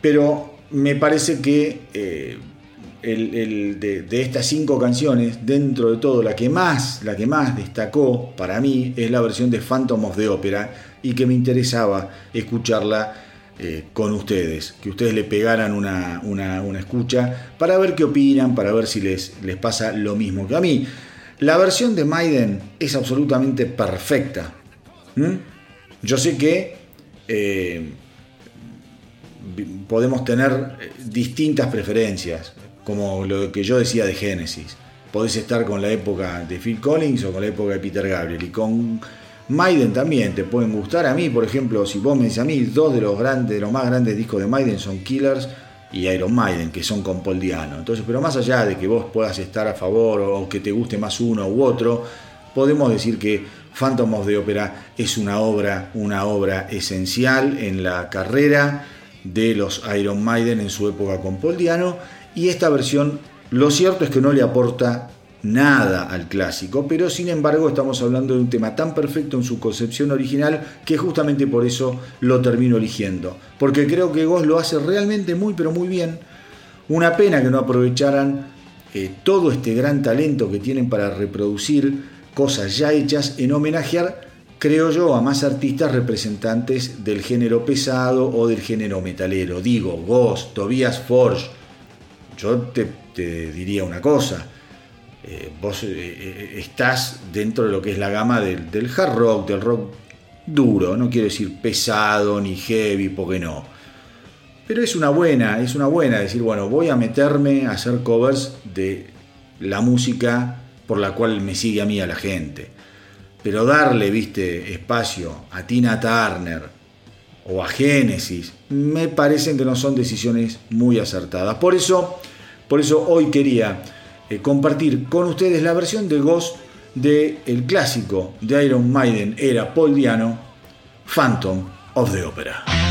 pero me parece que eh, de, estas cinco canciones, dentro de todo, la que más, la que más destacó para mí es la versión de Phantom of the Opera y que me interesaba escucharla eh, con ustedes, que ustedes le pegaran una, una, escucha para ver qué opinan, para ver si les, les pasa lo mismo que a mí. La versión de Maiden es absolutamente perfecta. Yo sé que eh, podemos tener eh, distintas preferencias, como lo que yo decía de Genesis. Podés estar con la época de Phil Collins o con la época de Peter Gabriel. Y con Maiden también te pueden gustar. A mí, por ejemplo, si vos me decís a mí, dos de los grandes, de los más grandes discos de Maiden son Killers y Iron Maiden, que son con Paul Diano. Entonces, pero más allá de que vos puedas estar a favor o que te guste más uno u otro, podemos decir que Phantom of the Opera es una obra, una obra esencial en la carrera de los Iron Maiden en su época con Paul Diano. Y esta versión, lo cierto es que no le aporta nada al clásico, pero sin embargo estamos hablando de un tema tan perfecto en su concepción original que justamente por eso lo termino eligiendo, porque creo que Ghost lo hace realmente muy pero muy bien. Una pena que no aprovecharan eh, todo este gran talento que tienen para reproducir cosas ya hechas en homenajear, creo yo, a más artistas representantes del género pesado o del género metalero. Digo, Ghost, Tobias Forge. Yo te diría una cosa, eh, vos eh, eh, estás dentro de lo que es la gama del, hard rock, del rock duro, no quiero decir pesado ni heavy, porque no. Pero es una buena, es una buena decir, bueno, voy a meterme a hacer covers de la música por la cual me sigue a mí a la gente. Pero darle, viste, espacio a Tina Turner o a Genesis, me parecen que no son decisiones muy acertadas. Por eso, por eso hoy quería eh, compartir con ustedes la versión de Ghost del el clásico de Iron Maiden era Paul Diano, Phantom of the Opera.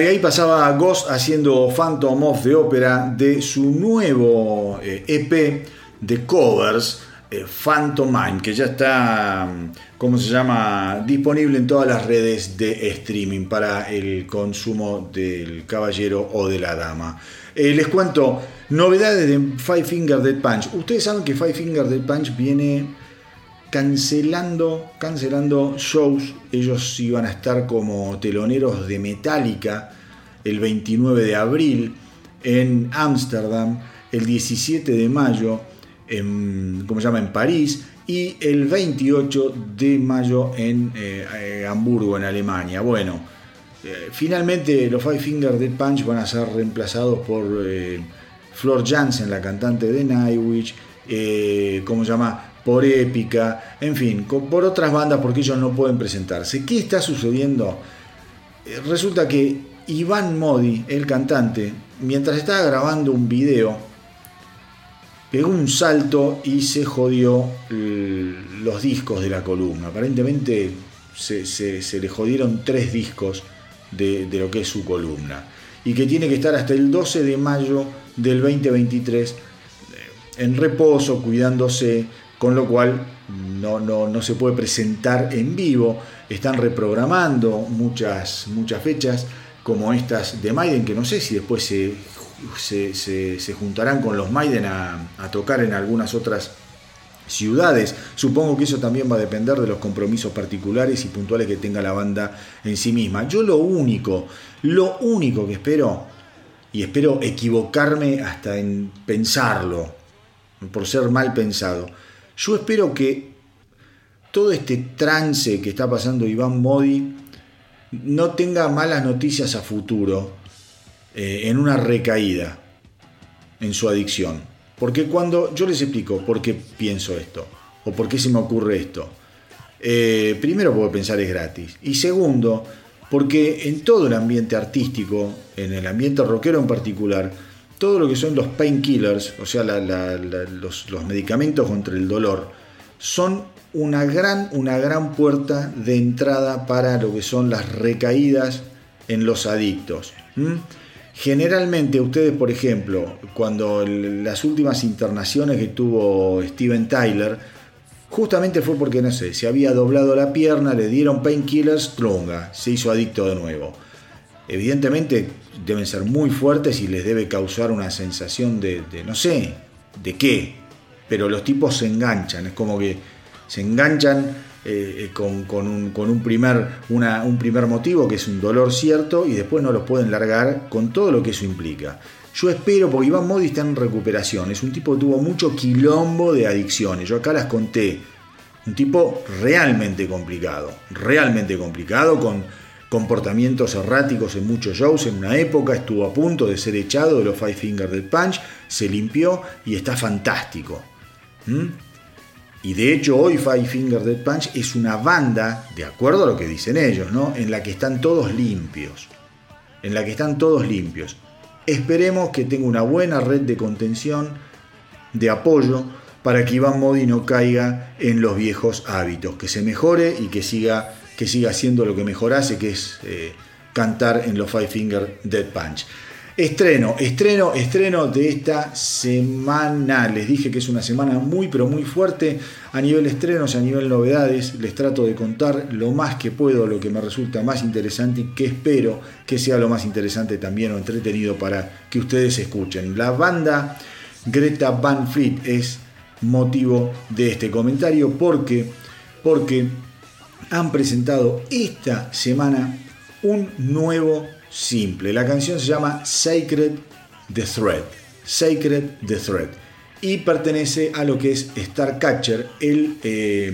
Y ahí pasaba Ghost haciendo Phantom of the Opera de su nuevo EP eh, e de covers, eh, Phantom Mind, que ya está, ¿cómo se llama?, disponible en todas las redes de streaming para el consumo del caballero o de la dama. Eh, les cuento novedades de Five Finger Dead Punch. Ustedes saben que Five Finger Dead Punch viene cancelando, cancelando shows. Ellos iban a estar como teloneros de Metallica el 29 de abril en Ámsterdam, el 17 de mayo en, ¿cómo llama? en París y el 28 de mayo en eh, eh, Hamburgo, en Alemania. Bueno, eh, finalmente los Five Finger Dead Punch van a ser reemplazados por Flor Jansen, la cantante de Nightwish, ¿cómo se llama? Por Épica, en fin, por otras bandas porque ellos no pueden presentarse. ¿Qué está sucediendo? Eh, resulta que Iván Modi, el cantante, mientras estaba grabando un video, pegó un salto y se jodió los discos de la columna. Aparentemente se, le jodieron tres discos de, de, lo que es su columna. Y que tiene que estar hasta el 12 de mayo del 2023 eh, en reposo, cuidándose, con lo cual no, no, se puede presentar en vivo. Están reprogramando muchas, muchas fechas como estas de Maiden, que no sé si después se, se, juntarán con los Maiden a, a, tocar en algunas otras ciudades. Supongo que eso también va a depender de los compromisos particulares y puntuales que tenga la banda en sí misma. Yo lo único, lo único que espero, y espero equivocarme hasta en pensarlo, por ser mal pensado, yo espero que todo este trance que está pasando Iván Modi no tenga malas noticias a futuro eh, en una recaída en su adicción. Porque cuando yo les explico por qué pienso esto o por qué se me ocurre esto, eh, primero porque pensar es gratis y segundo porque en todo el ambiente artístico, en el ambiente rockero en particular, todo lo que son los painkillers, o sea, los, medicamentos contra el dolor, son una gran, una gran puerta de entrada para lo que son las recaídas en los adictos. Generalmente ustedes, por ejemplo, cuando las últimas internaciones que tuvo Steven Tyler, justamente fue porque, no sé, se había doblado la pierna, le dieron painkillers, trunga, se hizo adicto de nuevo. Evidentemente deben ser muy fuertes y les debe causar una sensación de, no sé, de qué, pero los tipos se enganchan, es como que se enganchan eh, eh, con, un, primer, un primer motivo que es un dolor cierto y después no los pueden largar con todo lo que eso implica. Yo espero, porque Iván Modi está en recuperación, es un tipo que tuvo mucho quilombo de adicciones, yo acá las conté, un tipo realmente complicado, realmente complicado, con comportamientos erráticos en muchos shows. En una época estuvo a punto de ser echado de los Five Finger Dead Punch, se limpió y está fantástico. ¿Mm? Y de hecho hoy Five Finger Dead Punch es una banda, de acuerdo a lo que dicen ellos, ¿no? en la que están todos limpios. En la que están todos limpios. Esperemos que tenga una buena red de contención, de apoyo, para que Iván Modi no caiga en los viejos hábitos, que se mejore y que siga que siga haciendo lo que mejor hace, que es eh, cantar en los Five Finger Dead Punch. Estreno, estreno, estreno de esta semana. Les dije que es una semana muy, pero muy fuerte a nivel estrenos, a nivel novedades. Les trato de contar lo más que puedo, lo que me resulta más interesante y que espero que sea lo más interesante también o entretenido para que ustedes escuchen. La banda Greta Van Fleet es motivo de este comentario porque, porque han presentado esta semana un nuevo simple. La canción se llama Sacred the Thread. Sacred the Thread. Y pertenece a lo que es Starcatcher, el eh,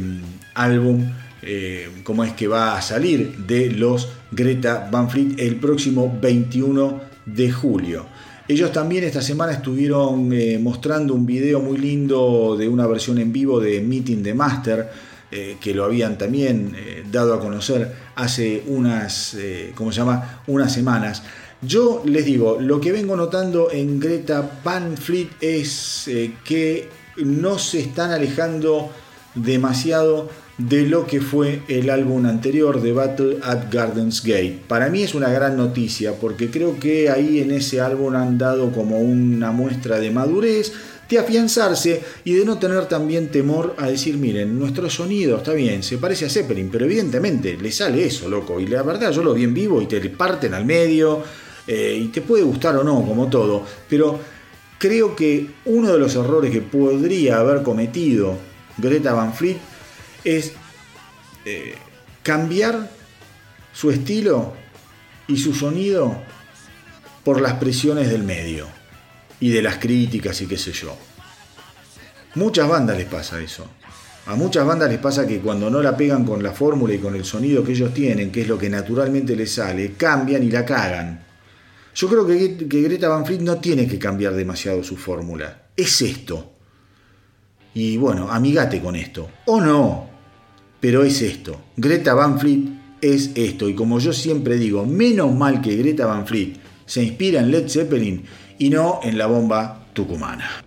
álbum, eh, como es que va a salir de los Greta Van Fleet el próximo 21 de julio. Ellos también esta semana estuvieron eh, mostrando un video muy lindo de una versión en vivo de Meeting the Master eh, que lo habían también eh, dado a conocer hace unas, eh, ¿cómo se llama? unas semanas. Yo les digo, lo que vengo notando en Greta Van Fleet es que no se están alejando demasiado de lo que fue el álbum anterior de Battle at Gardens Gate. Para mí es una gran noticia porque creo que ahí en ese álbum han dado como una muestra de madurez, de afianzarse y de no tener también temor a decir, miren, nuestro sonido está bien, se parece a Zeppelin, pero evidentemente le sale eso, loco. Y la verdad yo lo vi en vivo y te parten al medio eh, y te puede gustar o no, como todo. Pero creo que uno de los errores que podría haber cometido Greta Van Fleet es eh, cambiar su estilo y su sonido por las presiones del medio y de las críticas y qué sé yo. Muchas bandas les pasa eso. A muchas bandas les pasa que cuando no la pegan con la fórmula y con el sonido que ellos tienen, que es lo que naturalmente les sale, cambian y la cagan. Yo creo que, Greta Van Fleet no tiene que cambiar demasiado su fórmula. Es esto. Y bueno, amigate con esto. O no. Pero es esto. Greta Van Fleet es esto. Y como yo siempre digo, menos mal que Greta Van Fleet se inspira en Led Zeppelin y no en la bomba tucumana.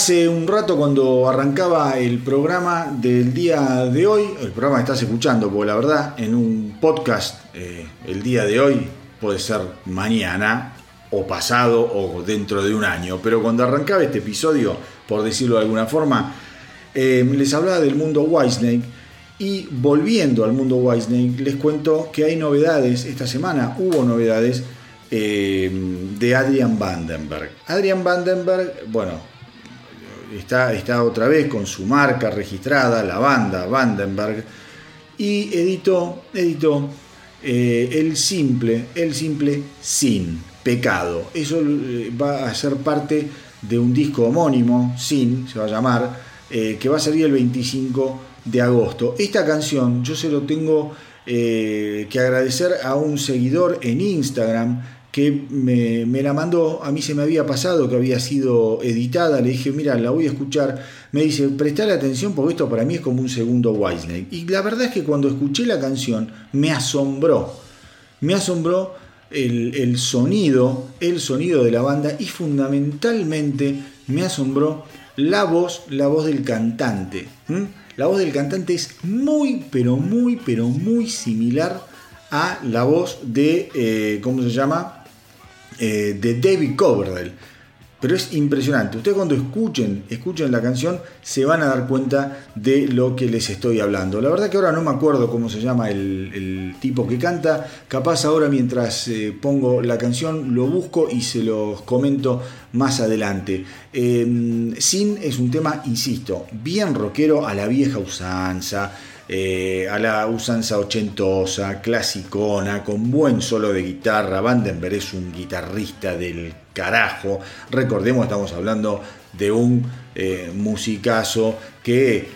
Hace un rato cuando arrancaba el programa del día de hoy, el programa que estás escuchando, porque la verdad en un podcast eh, el día de hoy puede ser mañana o pasado o dentro de un año, pero cuando arrancaba este episodio, por decirlo de alguna forma, eh, les hablaba del mundo Whitesnake y volviendo al mundo Whitesnake les cuento que hay novedades, esta semana hubo novedades eh, de Adrian Vandenberg. Adrian Vandenberg, bueno, está, está otra vez con su marca registrada, la banda Vandenberg, y editó, editó eh, el simple, el simple sin pecado. Eso eh, va a ser parte de un disco homónimo, sin, se va a llamar, eh, que va a salir el 25 de agosto. Esta canción yo se lo tengo que agradecer a un seguidor en Instagram que me, la mandó, a mí se me había pasado que había sido editada, le dije, mira, la voy a escuchar, me dice, prestale atención porque esto para mí es como un segundo Whitesnake. Y la verdad es que cuando escuché la canción me asombró, me asombró el, sonido, el sonido de la banda y fundamentalmente me asombró la voz, la voz del cantante. La voz del cantante es muy, pero muy, pero muy similar a la voz de, eh, ¿cómo se llama? Eh, de David Coverdale. Pero es impresionante. Ustedes cuando escuchen, escuchen la canción, se van a dar cuenta de lo que les estoy hablando. La verdad que ahora no me acuerdo cómo se llama el, tipo que canta. Capaz ahora mientras eh, pongo la canción lo busco y se los comento más adelante. Em, Sin es un tema, insisto, bien rockero a la vieja usanza. Eh, a la usanza ochentosa, clasicona, con buen solo de guitarra. Vandenberg es un guitarrista del carajo. Recordemos, estamos hablando de un eh, musicazo que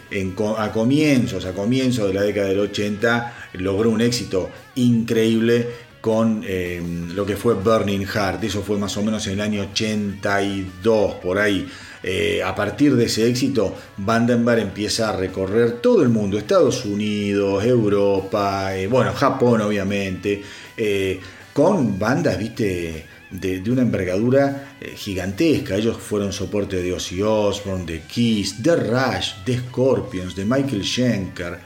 a comienzos, a comienzos de la década del 80 logró un éxito increíble con eh, lo que fue Burning Heart. Eso fue más o menos en el año 82, por ahí. Eh, a partir de ese éxito, Vandenberg empieza a recorrer todo el mundo, Estados Unidos, Europa, eh, bueno, Japón obviamente, eh, con bandas, viste, de, una envergadura gigantesca. Ellos fueron soporte de Ozzy Osbourne, de Kiss, de Rush, de Scorpions, de Michael Schenker.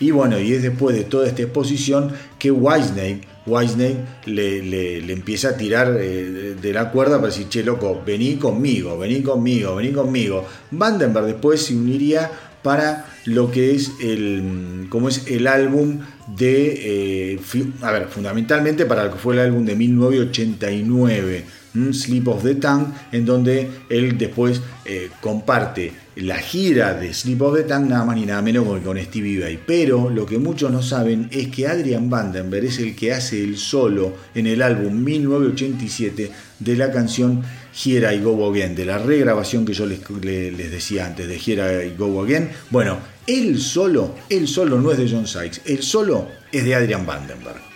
Y bueno, y es después de toda esta exposición que Whitesnake Wisney le, le, empieza a tirar eh, de la cuerda para decir, che, loco, vení conmigo, vení conmigo, vení conmigo. Vandenberg después se uniría para lo que es el, como es el álbum de, eh, a ver, fundamentalmente para lo que fue el álbum de 1989 Sleep of the Tongue, en donde él después eh, comparte la gira de Sleep of the Tongue nada más ni nada menos que con Stevie Bay. Pero lo que muchos no saben es que Adrian Vandenberg es el que hace el solo en el álbum 1987 de la canción Here I Go Again, de la regrabación que yo les, les decía antes de Here I Go Again. Bueno, el solo, el solo no es de John Sykes, el solo es de Adrian Vandenberg.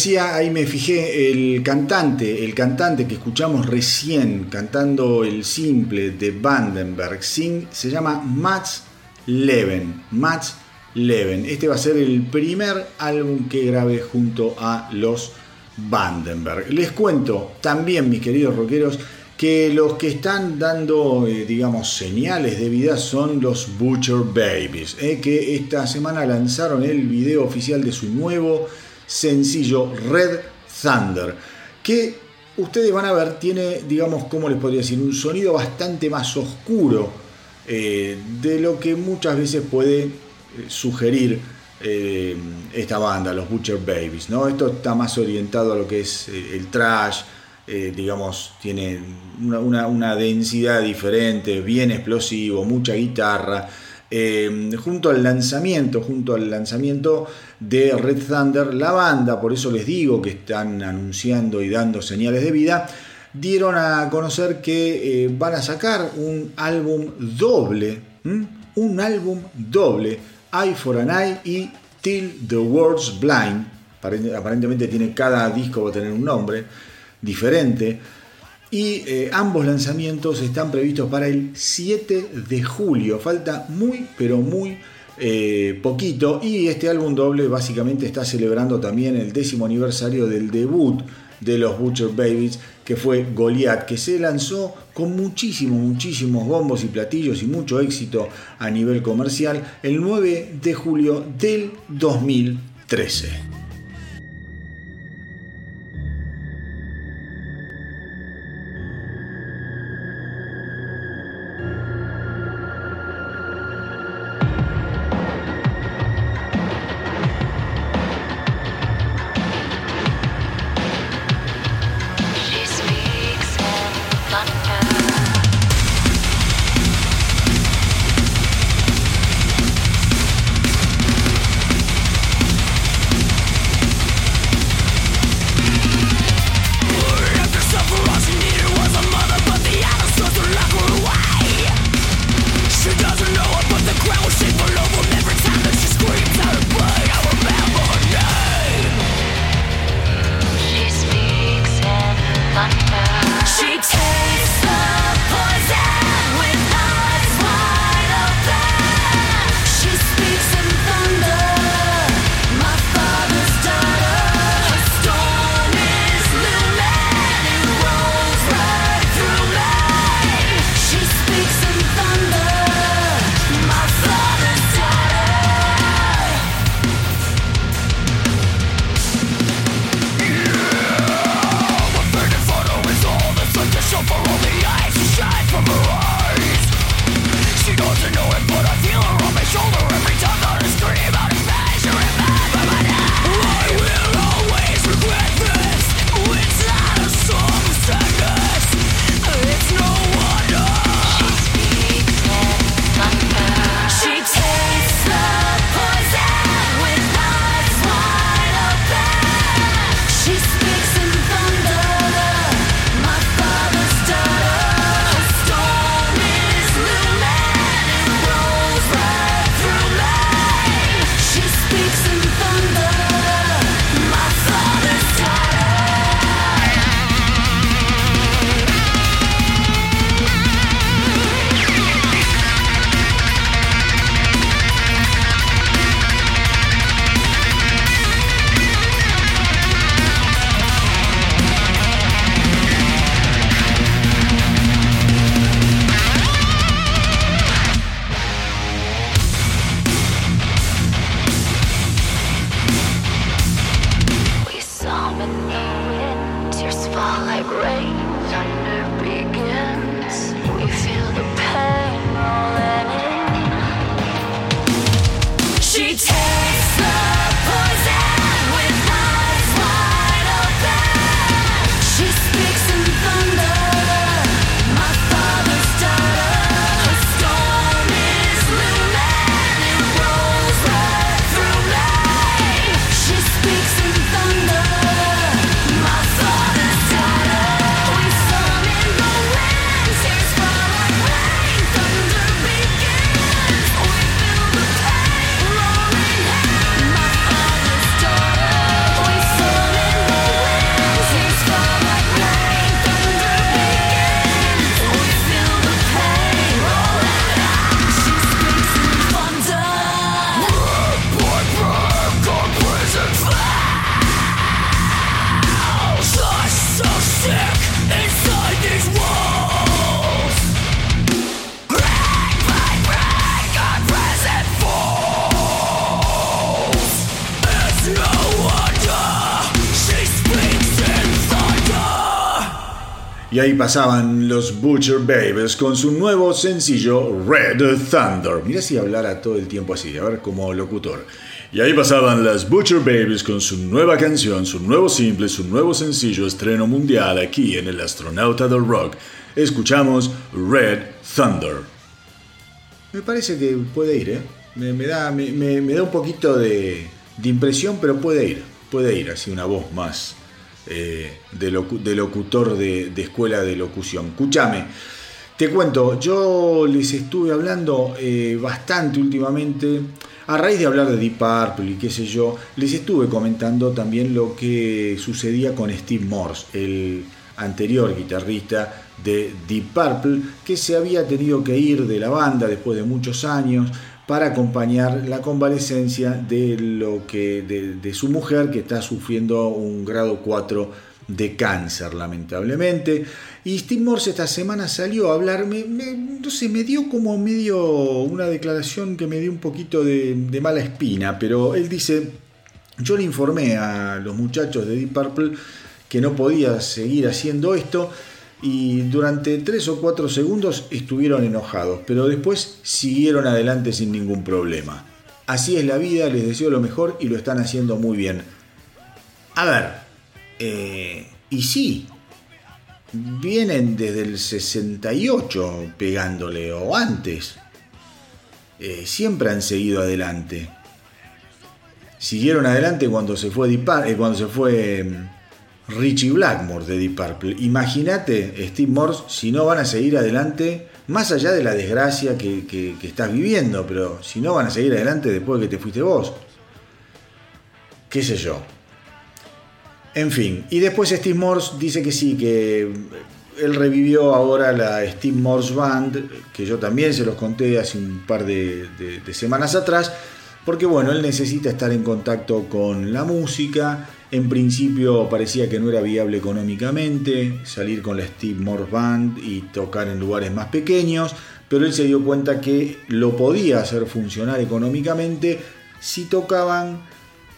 Decía, ahí me fijé el cantante, el cantante que escuchamos recién cantando el simple de Vandenberg, Sing, se llama Mats Leven. Mats Leven. Este va a ser el primer álbum que grabé junto a los Vandenberg. Les cuento también, mis queridos rockeros, que los que están dando, eh, digamos, señales de vida son los Butcher Babies, eh, que esta semana lanzaron el video oficial de su nuevo sencillo Red Thunder, que ustedes van a ver tiene, digamos, ¿cómo les podría decir? Un sonido bastante más oscuro eh, de lo que muchas veces puede eh, sugerir eh, esta banda, los Butcher Babies. ¿no? Esto está más orientado a lo que es el trash,
digamos, tiene una, densidad diferente, bien explosivo, mucha guitarra. Eh, junto al lanzamiento, junto al lanzamiento de Red Thunder, la banda, por eso les digo que están anunciando y dando señales de vida, dieron a conocer que eh, van a sacar un álbum doble, un álbum doble, Eye for an Eye y Till the World's Blind. Aparentemente tiene cada disco va a tener un nombre diferente. Y eh, ambos lanzamientos están previstos para el 7 de julio. Falta muy, pero muy eh, poquito. Y este álbum doble básicamente está celebrando también el décimo aniversario del debut de los Butcher Babies, que fue Goliath, que se lanzó con muchísimos, muchísimos bombos y platillos y mucho éxito a nivel comercial el 9 de julio del 2013. Pasaban los Butcher Babies con su nuevo sencillo Red Thunder. Mirá si hablara todo el tiempo así, a ver, como locutor.
Y ahí pasaban las Butcher Babies con su nueva canción, su nuevo simple, su nuevo sencillo estreno mundial aquí en El Astronauta del Rock. Escuchamos Red Thunder. Me parece que puede ir, ¿eh? Me, da, me, da, un poquito de, impresión, pero puede ir. Puede ir, así una voz más eh, de, locutor de, escuela de locución. Escúchame. Te cuento, yo les estuve hablando eh, bastante últimamente a raíz de hablar de Deep Purple y qué sé yo, les estuve comentando también lo que sucedía con Steve Morse, el anterior guitarrista de Deep Purple, que se había tenido que ir de la banda después de muchos años para acompañar la convalecencia de, lo que, de, su mujer que está sufriendo un grado 4 de cáncer, lamentablemente. Y Steve Morse esta semana salió a hablarme, no sé, me dio como medio una declaración que me dio un poquito de, mala espina, pero él dice, yo le informé a los muchachos de Deep Purple que no podía seguir haciendo esto y durante tres o cuatro segundos estuvieron enojados, pero después siguieron adelante sin ningún problema. Así es la vida, les deseo lo mejor y lo están haciendo muy bien. A ver, eh, y sí, vienen desde el 68 pegándole o antes. Eh, siempre han seguido adelante. Siguieron adelante cuando se fue, eh, cuando se fue mm, Richie Blackmore de Deep Purple. Imagínate, Steve Morse, si no van a seguir adelante, más allá de la desgracia que, estás viviendo, pero si no van a seguir adelante después de que te fuiste vos. ¿Qué sé yo? En fin, y después Steve Morse dice que sí, que él revivió ahora la Steve Morse Band, que yo también se los conté hace un par de, semanas atrás, porque bueno, él necesita estar en contacto con la música. En principio parecía que no era viable económicamente salir con la Steve Morse Band y tocar en lugares más pequeños, pero él se dio cuenta que lo podía hacer funcionar económicamente si tocaban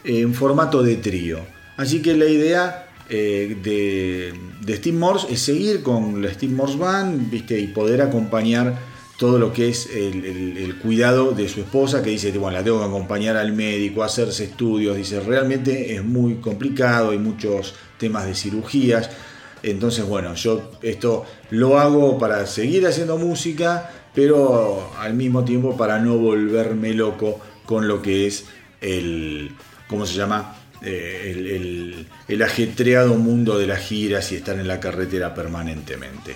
en formato de trío. Así que la idea eh, de, Steve Morse es seguir con la Steve Morse Band ¿viste? y poder acompañar todo lo que es el, cuidado de su esposa, que dice, bueno, la tengo que acompañar al médico, hacerse estudios, dice, realmente es muy complicado, hay muchos temas de cirugías, entonces, bueno, yo esto lo hago para seguir haciendo música, pero al mismo tiempo para no volverme loco con lo que es el, ¿cómo se llama? Eh, el, ajetreado mundo de las giras y estar en la carretera permanentemente.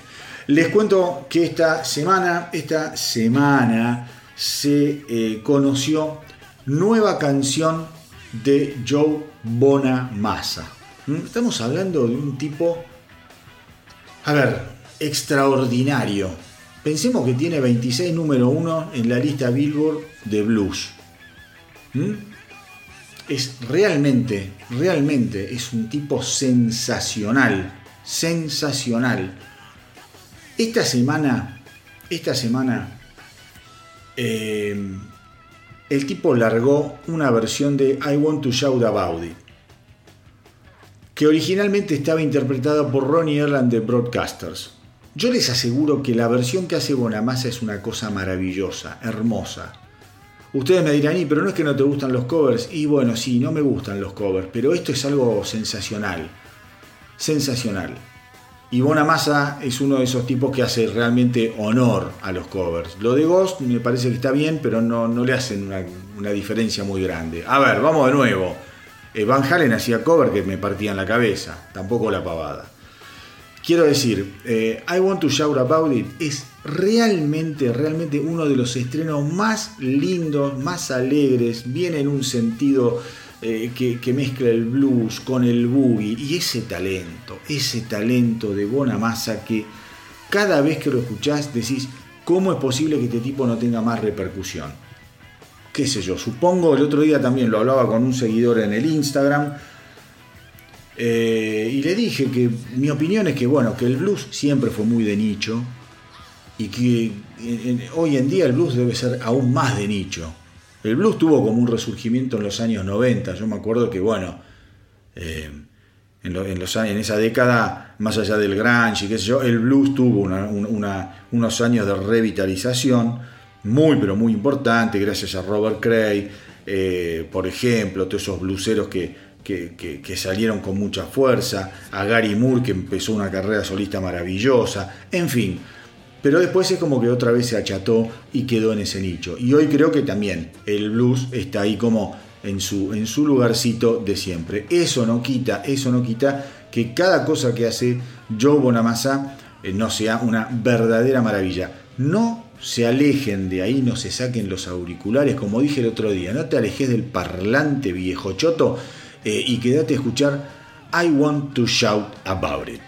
Les cuento que esta semana, esta semana se eh, conoció nueva canción de Joe Bonamassa. ¿Mm? Estamos hablando de un tipo, a ver, extraordinario. Pensemos que tiene 26 número 1 en la lista Billboard de blues. ¿Mm? es realmente, realmente es un tipo sensacional, sensacional. Esta semana, esta semana, eh, el tipo largó una versión de I Want to Shout About It, que originalmente estaba interpretada por Ronnie Erland de Broadcasters. Yo les aseguro que la versión que hace Bonamassa es una cosa maravillosa, hermosa. Ustedes me dirán, y pero no es que no te gustan los covers. Y bueno, sí, no me gustan los covers, pero esto es algo sensacional. Sensacional. Y Bonamassa es uno de esos tipos que hace realmente honor a los covers. Lo de Ghost me parece que está bien, pero no, no le hacen una, diferencia muy grande. A ver, vamos de nuevo. Eh, Van Halen hacía cover que me partían la cabeza, tampoco la pavada. Quiero decir, eh, I Want to Shout About It es realmente, realmente uno de los estrenos más lindos, más alegres, viene en un sentido eh, que, mezcla el blues con el boogie y ese talento, ese talento de Bonamassa que cada vez que lo escuchás decís, ¿cómo es posible que este tipo no tenga más repercusión? Qué sé yo, supongo, el otro día también lo hablaba con un seguidor en el Instagram, eh, y le dije que mi opinión es que, bueno, que el blues siempre fue muy de nicho y que hoy en día el blues debe ser aún más de nicho. El blues tuvo como un resurgimiento en los años 90. Yo me acuerdo que, bueno, eh, en, los, esa década, más allá del grunge y qué sé yo, el blues tuvo unos años de revitalización muy, pero muy importante, gracias a Robert Cray
eh, por ejemplo, todos esos bluseros que, salieron con mucha fuerza, a Gary Moore que empezó una carrera solista maravillosa, en fin. Pero después es como que otra vez se acható y quedó en ese nicho. Y hoy creo que también el blues está ahí como en su, en su lugarcito de siempre. Eso no quita, eso no quita que cada cosa que hace Joe Bonamassa eh, no sea una verdadera maravilla. No se alejen de ahí, no se saquen los auriculares, como dije el otro día, no te alejes del parlante viejo choto eh, y quédate a escuchar I Want to Shout About It.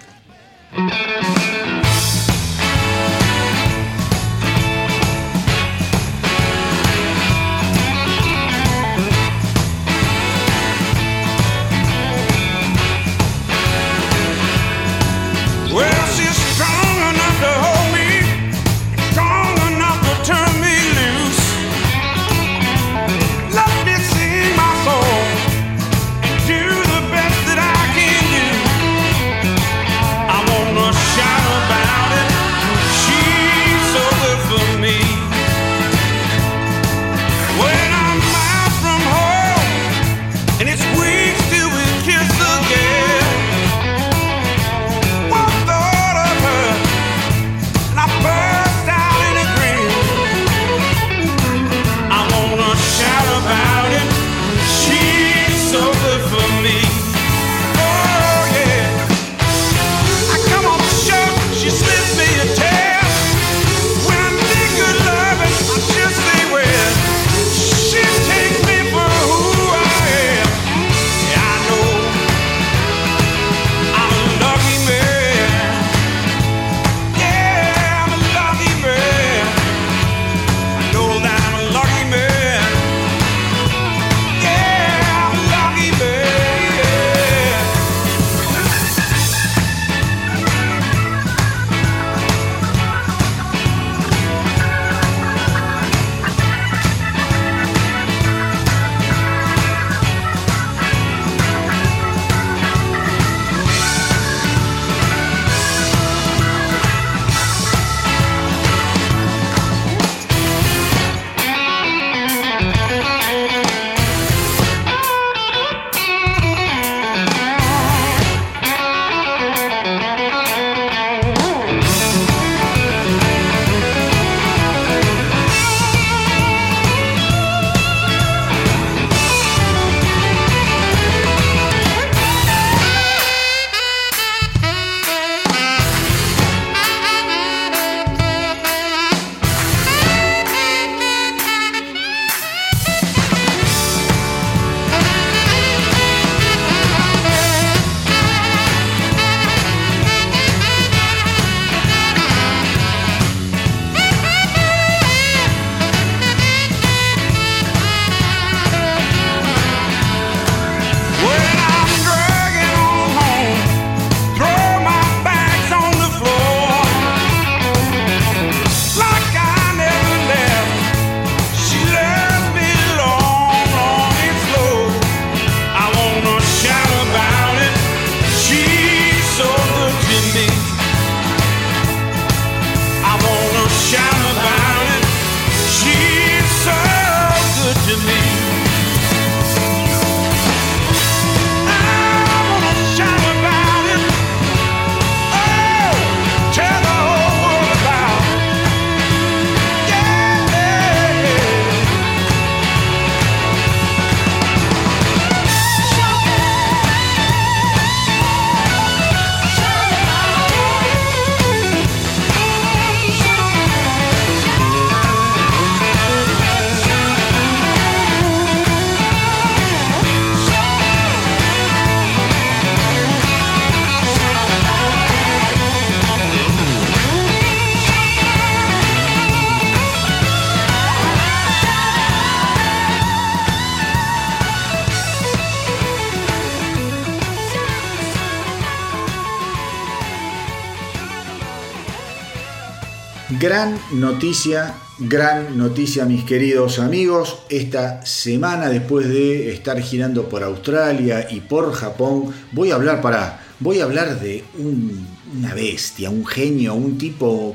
Gran noticia, gran noticia mis queridos amigos. Esta semana después de estar girando por Australia y por Japón, voy a hablar para voy a hablar de una bestia, un genio, un tipo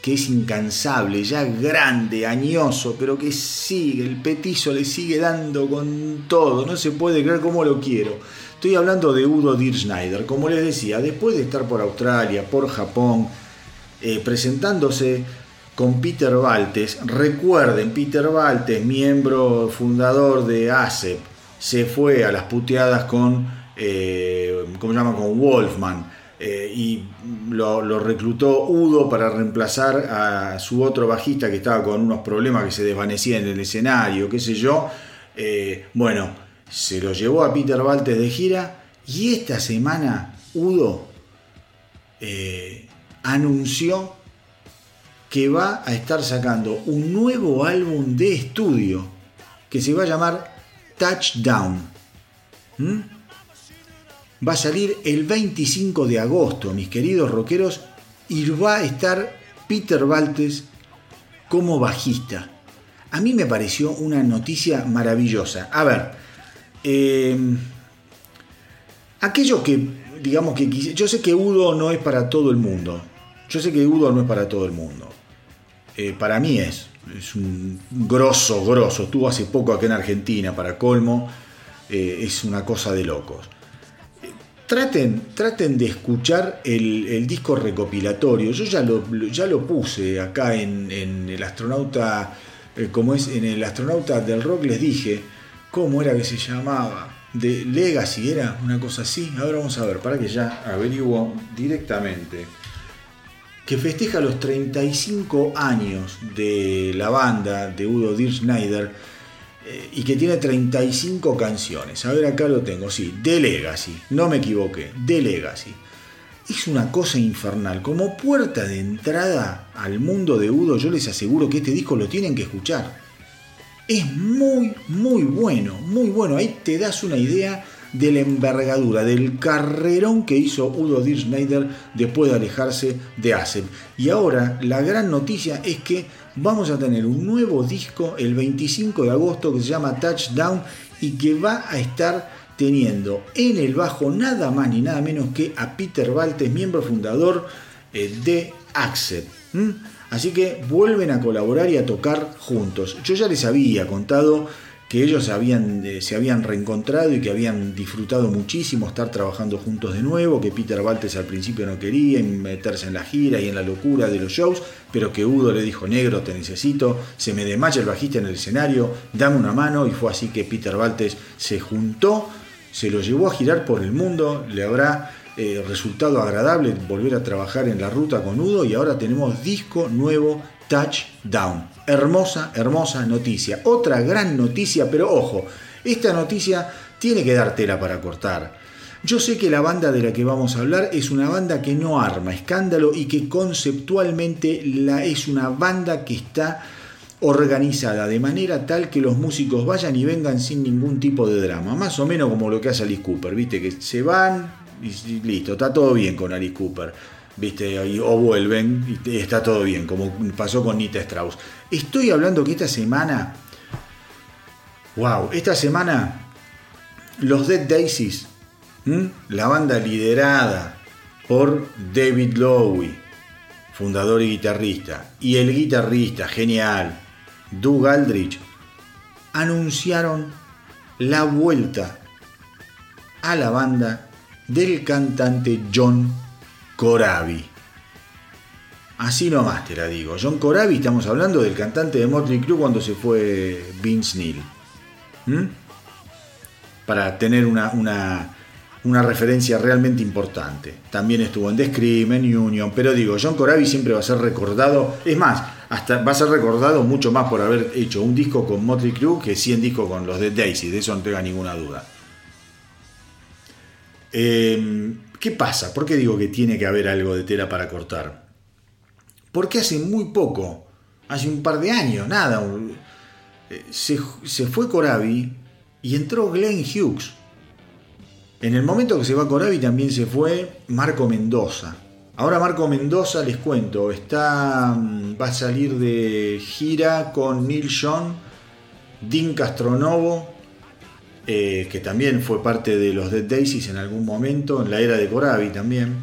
que es incansable, ya grande, añoso, pero que sigue, el petizo le sigue dando con todo, no se puede creer cómo lo quiero. Estoy hablando de Udo Dirschneider, como les decía, después de estar por Australia, por Japón, eh, presentándose con Peter Valtes. Recuerden, Peter Valtes, miembro fundador de ASEP, se fue a las puteadas con, eh, ¿cómo? Con Wolfman. Eh, y lo, reclutó Udo para reemplazar a su otro bajista que estaba con unos problemas que se desvanecían en el escenario, qué sé yo. Bueno, se lo llevó a Peter Valtes de gira y esta semana Udo anunció que va a estar sacando un nuevo álbum de estudio que se va a llamar Touchdown. Va a salir el 25 de agosto, mis queridos rockeros, y va a estar Peter Valtes como bajista. A mí me pareció una noticia maravillosa. A ver, eh, aquello que, digamos que yo sé que Udo no es para todo el mundo. Yo sé que Udo no es para todo el mundo. Eh, para mí es, es un grosso, grosso. Estuvo hace poco acá en Argentina, para colmo, eh, es una cosa de locos. Eh, traten, traten de escuchar el, disco recopilatorio. Yo ya lo, ya lo puse acá en, el astronauta, como es en el astronauta del rock, les dije cómo era que se llamaba. De Legacy era una cosa así. Ahora vamos a ver, para que ya averiguo directamente que festeja los 35 años de la banda de Udo Dirk Schneider eh, y que tiene 35 canciones. A ver, acá lo tengo, sí, The Legacy, no me equivoqué, The Legacy. Es una cosa infernal. Como puerta de entrada al mundo de Udo, yo les aseguro que este disco lo tienen que escuchar. Es muy, muy bueno, muy bueno. Ahí te das una idea de la envergadura, del carrerón que hizo Udo Dirk Schneider después de alejarse de ASEP. Y ahora la gran noticia es que vamos a tener un nuevo disco el 25 de agosto que se llama Touchdown y que va a estar teniendo en el bajo nada más ni nada menos que a Peter Valtes, miembro fundador eh, de ASEP. Así que vuelven a colaborar y a tocar juntos. Yo ya les había contado que ellos habían, eh, se habían reencontrado y que habían disfrutado muchísimo estar trabajando juntos de nuevo, que Peter Valtes al principio no quería meterse en la gira y en la locura de los shows, pero que Udo le dijo, negro, te necesito, se me desmaya el bajista en el escenario, dame una mano, y fue así que Peter Valtes se juntó, se lo llevó a girar por el mundo, le habrá eh, resultado agradable volver a trabajar en la ruta con Udo y ahora tenemos disco nuevo Touchdown. Hermosa, hermosa noticia. Otra gran noticia, pero ojo, esta noticia tiene que dar tela para cortar. Yo sé que la banda de la que vamos a hablar es una banda que no arma escándalo y que conceptualmente la, es una banda que está organizada de manera tal que los músicos vayan y vengan sin ningún tipo de drama. Más o menos como lo que hace Alice Cooper, ¿viste? Que se van y listo, está todo bien con Alice Cooper. ¿Viste? o vuelven y está todo bien, como pasó con Nita Strauss. Estoy hablando que esta semana, wow, esta semana los Dead Daisies, la banda liderada por David Lowe, fundador y guitarrista, y el guitarrista genial, Doug Aldrich, anunciaron la vuelta a la banda del cantante John Corabi. Así nomás te la digo. John Corabi, estamos hablando del cantante de Motley Crue cuando se fue Vince Neil. ¿Mm? Para tener una, una, referencia realmente importante. También estuvo en The Scream, en Union, pero digo, John Corabi siempre va a ser recordado. Es más, hasta va a ser recordado mucho más por haber hecho un disco con Motley Crue que 100 discos con los de Daisy, de eso no tenga ninguna duda. Eh, ¿Qué pasa? ¿Por qué digo que tiene que haber algo de tela para cortar? Porque hace muy poco, hace un par de años, nada, eh, se, fue Corabi y entró Glenn Hughes. En el momento que se va Corabi también se fue Marco Mendoza. Ahora Marco Mendoza, les cuento, está, mm, va a salir de gira con Neil Sean, Dean Castronovo, eh, que también fue parte de los Dead Daisies en algún momento, en la era de Corabi también.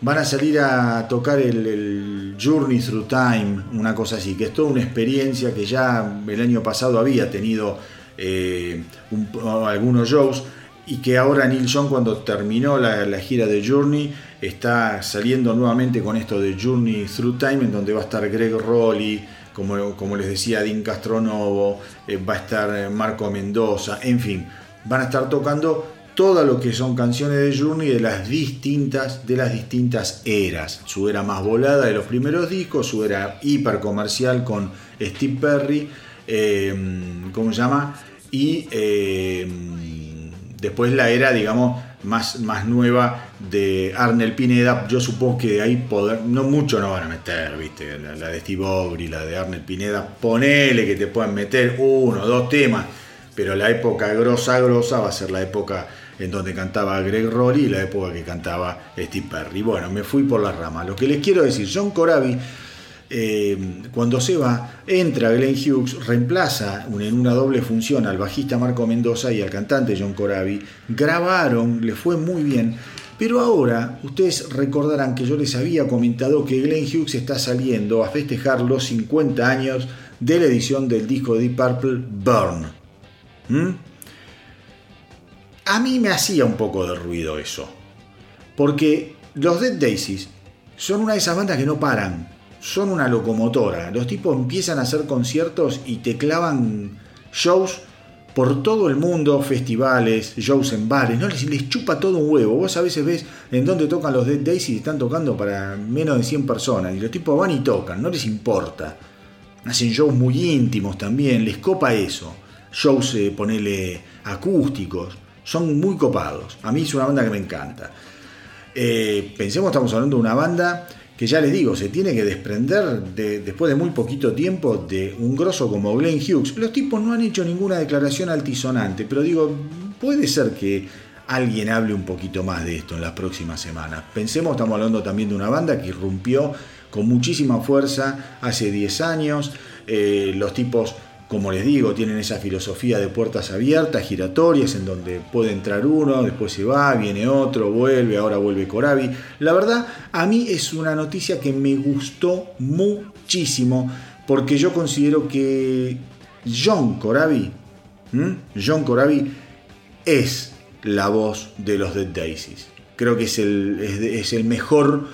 van a salir a tocar el, Journey Through Time, una cosa así, que es toda una experiencia que ya el año pasado había tenido eh, algunos shows y que ahora Neil Young cuando terminó la, gira de Journey está saliendo nuevamente con esto de Journey Through Time en donde va a estar Greg Rowley, como, como les decía Dean Castronovo, eh, va a estar eh, Marco Mendoza, en fin, van a estar tocando todo lo que son canciones de Journey de las distintas, de las distintas eras. Su era más volada de los primeros discos, su era hiper comercial con Steve Perry, eh, ¿cómo se llama? Y Después la era, digamos, más, más nueva de Arnel Pineda, yo supongo que de ahí poder, no mucho no van a meter, viste, la, de Steve Augry, la de Arnel Pineda, ponele que te puedan meter uno, dos temas, pero la época grosa, grosa va a ser la época en donde cantaba Greg Rory y la época que cantaba Steve Perry. Bueno, me fui por la rama. Lo que les quiero decir, John Corabi eh, cuando se va, entra Glenn Hughes, reemplaza en una doble función al bajista Marco Mendoza y al cantante John Corabi. Grabaron, le fue muy bien. Pero ahora, ustedes recordarán que yo les había comentado que Glenn Hughes está saliendo a festejar los 50 años de la edición del disco de Deep Purple Burn. ¿Mm? A mí me hacía un poco de ruido eso. Porque los Dead Daisies son una de esas bandas que no paran son una locomotora. Los tipos empiezan a hacer conciertos y te clavan shows por todo el mundo, festivales, shows en bares, no les, les chupa todo un huevo. Vos a veces ves en dónde tocan los Dead Days y están tocando para menos de 100 personas. Y los tipos van y tocan, no les importa. Hacen shows muy íntimos también, les copa eso. Shows, eh, ponele acústicos, son muy copados. A mí es una banda que me encanta. Eh, pensemos, estamos hablando de una banda que ya les digo, se tiene que desprender de, después de muy poquito tiempo de un grosso como Glenn Hughes. Los tipos no han hecho ninguna declaración altisonante, pero digo, puede ser que alguien hable un poquito más de esto en las próximas semanas. Pensemos, estamos hablando también de una banda que irrumpió con muchísima fuerza hace 10 años. Eh, los tipos como les digo, tienen esa filosofía de puertas abiertas, giratorias, en donde puede entrar uno, después se va, viene otro, vuelve, ahora vuelve Corabi. La verdad, a mí es una noticia que me gustó muchísimo, porque yo considero que John Corabi, John Corabi es la voz de los Dead Daisies. Creo que es el, es el mejor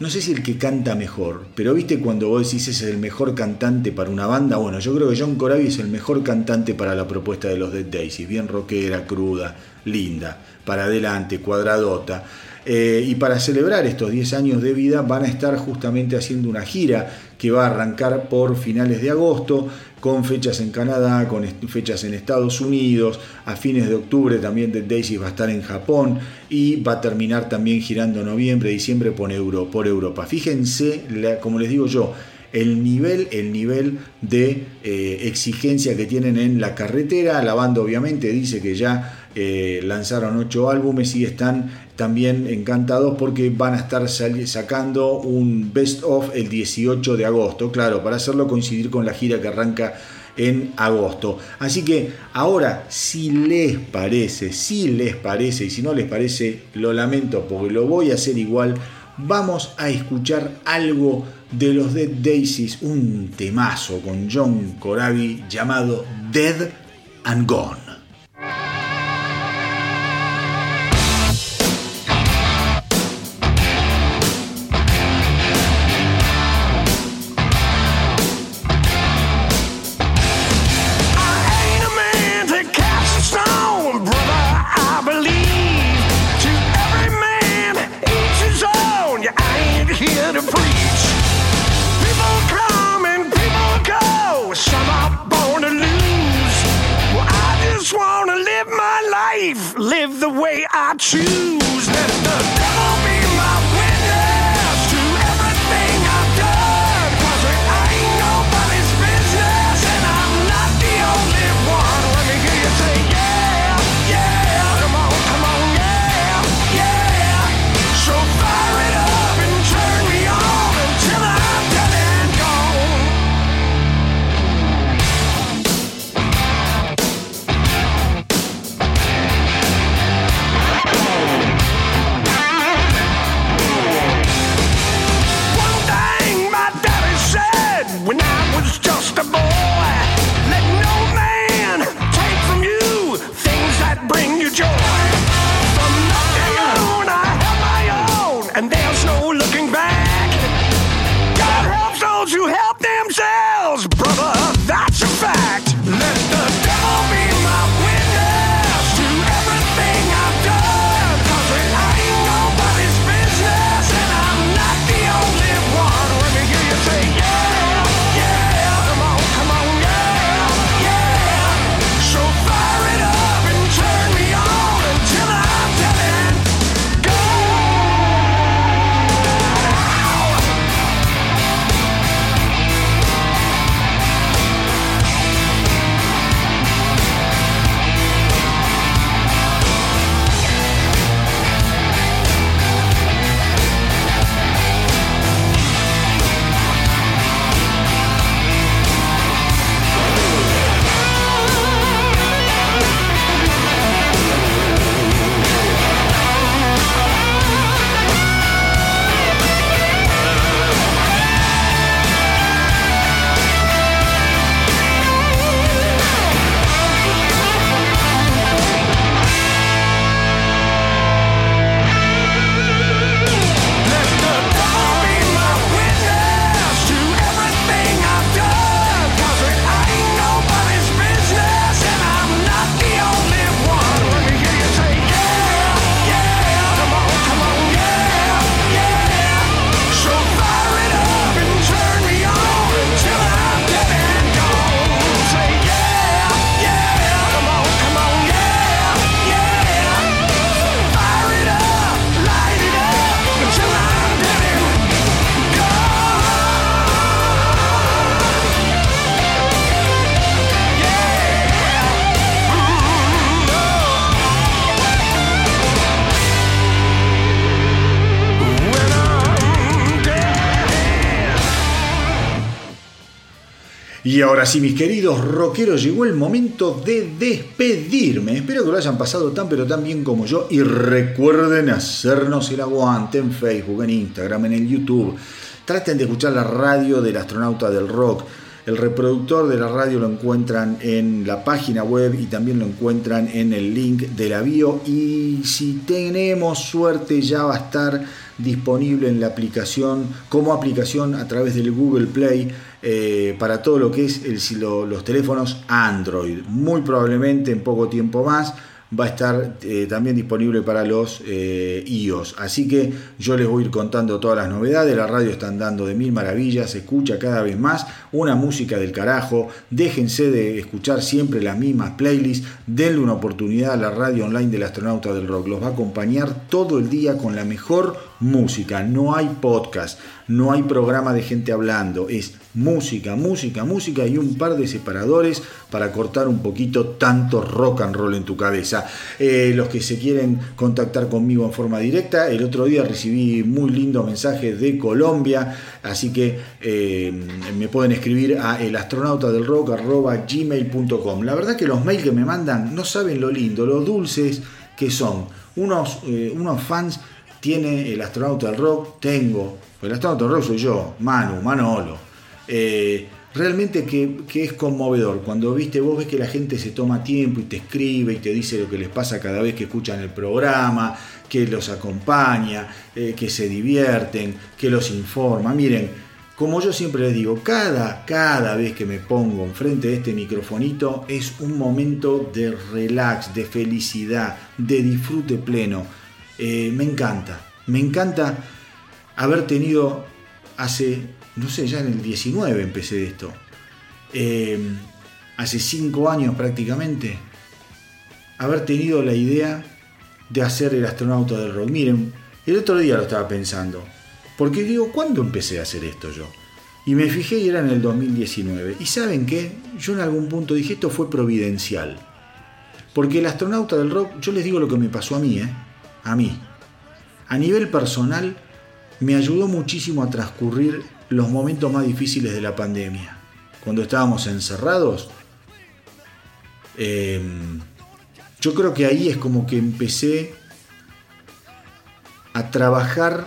no sé si el que canta mejor, pero viste cuando vos decís es el mejor cantante para una banda, bueno, yo creo que John Corabi es el mejor cantante para la propuesta de los Dead Daisies, bien rockera, cruda, linda, para adelante, cuadradota. Eh, y para celebrar estos 10 años de vida van a estar justamente haciendo una gira que va a arrancar por finales de agosto, con fechas en Canadá, con fechas en Estados Unidos, a fines de octubre también The Daisy va a estar en Japón y va a terminar también girando noviembre, diciembre por, Europa. Fíjense, como les digo yo, el nivel, el nivel de eh, exigencia que tienen en la carretera. La banda obviamente dice que ya eh, lanzaron ocho álbumes y están también encantados porque van a estar sacando un best of el 18 de agosto, claro, para hacerlo coincidir con la gira que arranca en agosto. Así que ahora, si les parece, si les parece, y si no les parece, lo lamento porque lo voy a hacer igual, vamos a escuchar algo de los Dead Daisies, un temazo con John Corabi llamado Dead and Gone. Ahora sí, mis queridos rockeros, llegó el momento de despedirme. Espero que lo hayan pasado tan pero tan bien como yo. Y recuerden hacernos el aguante en Facebook, en Instagram, en el YouTube. Traten de escuchar la radio del astronauta del rock. El reproductor de la radio lo encuentran en la página web y también lo encuentran en el link de la bio. Y si tenemos suerte ya va a estar disponible en la aplicación, como aplicación a través del Google Play eh, para todo lo que es el- los teléfonos Android. Muy probablemente en poco tiempo más va a estar eh, también disponible para los eh, iOS. Así que yo les voy a ir contando todas las novedades. La radio está andando de mil maravillas, se escucha cada vez más una música del carajo. Déjense de escuchar siempre las mismas playlists. Denle una oportunidad a la radio online del astronauta del rock. Los va a acompañar todo el día con la mejor música. No hay podcast, no hay programa de gente hablando. Es música, música, música y un par de separadores para cortar un poquito tanto rock and roll en tu cabeza. Eh, los que se quieren contactar conmigo en forma directa, el otro día recibí muy lindo mensaje de Colombia, así que eh, me pueden escribir a elastronautadelrock.gmail.com. La verdad que los mails que me mandan no saben lo lindo, lo dulces que son. Unos, eh, unos fans tiene el astronauta del rock, tengo, el astronauta del rock soy yo, Manu, Manolo. Eh, realmente que, es conmovedor. Cuando viste, vos ves que la gente se toma tiempo y te escribe y te dice lo que les pasa cada vez que escuchan el programa, que los acompaña, eh, que se divierten, que los informa. Miren, como yo siempre les digo, cada, cada vez que me pongo enfrente de este microfonito es un momento de relax, de felicidad, de disfrute pleno. Eh, me encanta, me encanta haber tenido hace, no sé, ya en el 19 empecé esto, eh, hace 5 años prácticamente, haber tenido la idea de hacer el astronauta del rock. Miren, el otro día lo estaba pensando, porque digo, ¿cuándo empecé a hacer esto yo? Y me fijé y era en el 2019. Y saben qué, yo en algún punto dije, esto fue providencial. Porque el astronauta del rock, yo les digo lo que me pasó a mí, ¿eh? A mí. A nivel personal, me ayudó muchísimo a transcurrir los momentos más difíciles de la pandemia. Cuando estábamos encerrados, eh, yo creo que ahí es como que empecé a trabajar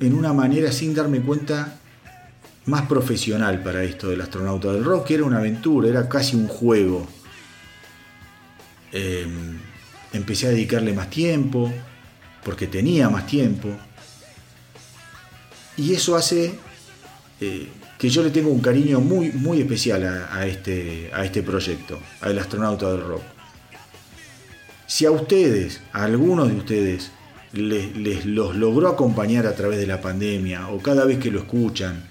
en una manera sin darme cuenta más profesional para esto del astronauta del rock, que era una aventura, era casi un juego. Eh, empecé a dedicarle más tiempo, porque tenía más tiempo. Y eso hace eh, que yo le tengo un cariño muy, muy especial a, este, a este proyecto, al astronauta del rock. Si a ustedes, a algunos de ustedes, les, les los logró acompañar a través de la pandemia o cada vez que lo escuchan,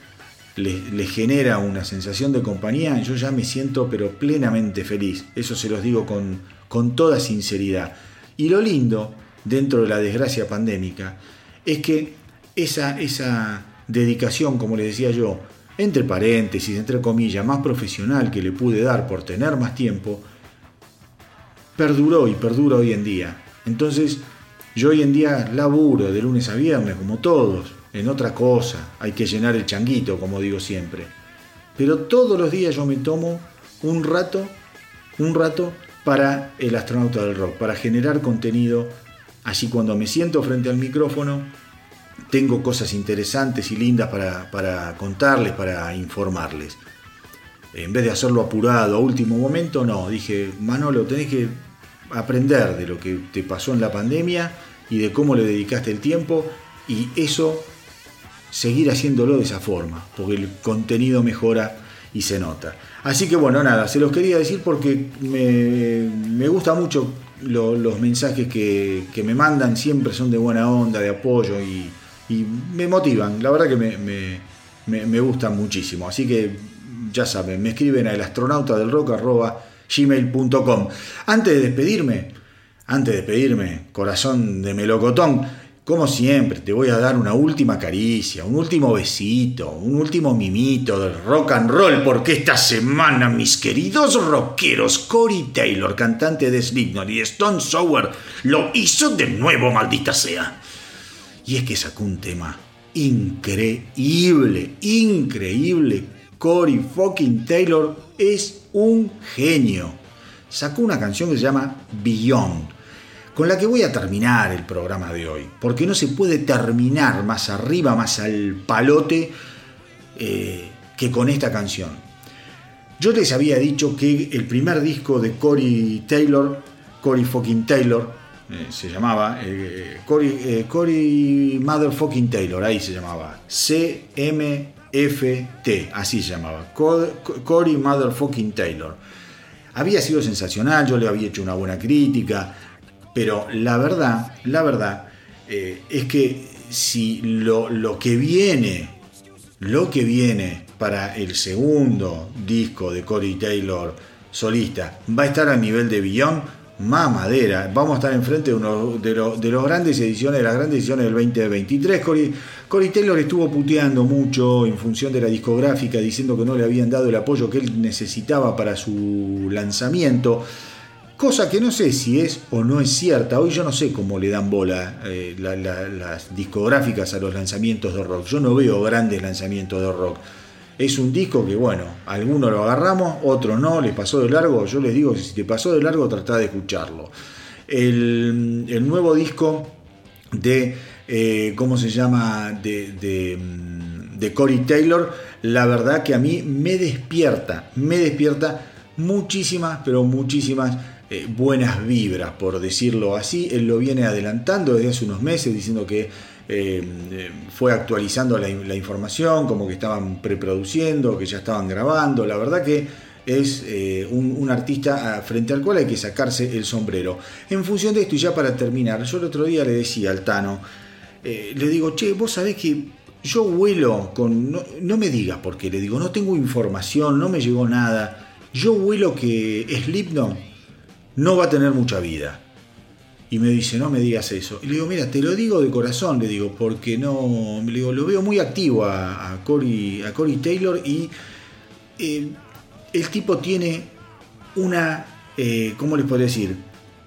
les, les genera una sensación de compañía, yo ya me siento pero plenamente feliz. Eso se los digo con, con toda sinceridad. Y lo lindo, dentro de la desgracia pandémica, es que esa, esa dedicación, como les decía yo, entre paréntesis, entre comillas, más profesional que le pude dar por tener más tiempo, perduró y perdura hoy en día. Entonces, yo hoy en día laburo de lunes a viernes, como todos, en otra cosa, hay que llenar el changuito, como digo siempre. Pero todos los días yo me tomo un rato, un rato para el astronauta del rock, para generar contenido. Así cuando me siento frente al micrófono, tengo cosas interesantes y lindas para, para contarles, para informarles. En vez de hacerlo apurado a último momento, no, dije, Manolo, tenés que aprender de lo que te pasó en la pandemia y de cómo le dedicaste el tiempo y eso seguir haciéndolo de esa forma, porque el contenido mejora y se nota. Así que bueno, nada, se los quería decir porque me, me gusta mucho lo- los mensajes que, que me mandan, siempre son de buena onda, de apoyo y, y me motivan, la verdad que me, me, me- gustan muchísimo. Así que ya saben, me escriben a elastronautadelrock.gmail.com. Antes de despedirme, antes de despedirme, corazón de melocotón, como siempre, te voy a dar una última caricia, un último besito, un último mimito del rock and roll, porque esta semana, mis queridos rockeros, Cory Taylor, cantante de Slipknot y Stone Sour, lo hizo de nuevo, maldita sea. Y es que sacó un tema increíble, increíble. Cory fucking Taylor es un genio. Sacó una canción que se llama Beyond, con la que voy a terminar el programa de hoy, porque no se puede terminar más arriba, más al palote, eh, que con esta canción. Yo les había dicho que el primer disco de Cory Taylor, Cory fucking Taylor, eh, se llamaba, Cory, eh, Cory Motherfucking Taylor, ahí se llamaba, CMFT, así se llamaba, Co- Co- Cory Motherfucking Taylor. Había sido sensacional, yo le había hecho una buena crítica, pero la verdad, la verdad, eh, es que si lo, lo que viene, lo que viene para el segundo disco de Cory Taylor solista va a estar a nivel de Beyond, más madera. Vamos a estar enfrente de uno de, los- de los grandes ediciones, de las grandes ediciones del 2023. Cory, Cory Taylor estuvo puteando mucho en función de la discográfica, diciendo que no le habían dado el apoyo que él necesitaba para su lanzamiento. Cosa que no sé si es o no es cierta. Hoy yo no sé cómo le dan bola eh, la- la- las discográficas a los lanzamientos de rock. Yo no veo grandes lanzamientos de rock. Es un disco que, bueno, algunos lo agarramos, otros no, les pasó de largo. Yo les digo si te pasó de largo, tratá de escucharlo. El, el nuevo disco de, eh, ¿cómo se llama? De, de, de Cory Taylor, la verdad que a mí me despierta, me despierta muchísimas, pero muchísimas eh, buenas vibras, por decirlo así. Él lo viene adelantando desde hace unos meses, diciendo que eh, eh, fue actualizando la, información, como que estaban preproduciendo, que ya estaban grabando. La verdad que es un, un artista ah, frente al cual hay que sacarse el sombrero. En función de esto, y ya para terminar, yo el otro día le decía al Tano, le digo, che, vos sabés que yo vuelo con. No, no me digas por qué, le digo, no tengo información, no me llegó nada. Yo vuelo que Slipknot no va a tener mucha vida. Y me dice, no me digas eso. Y le digo, mira, te lo digo de corazón, le digo, porque no. Le digo, lo veo muy activo a, a, Cory, a Cory Taylor y eh, el tipo tiene una. Eh, ¿Cómo les puedo decir?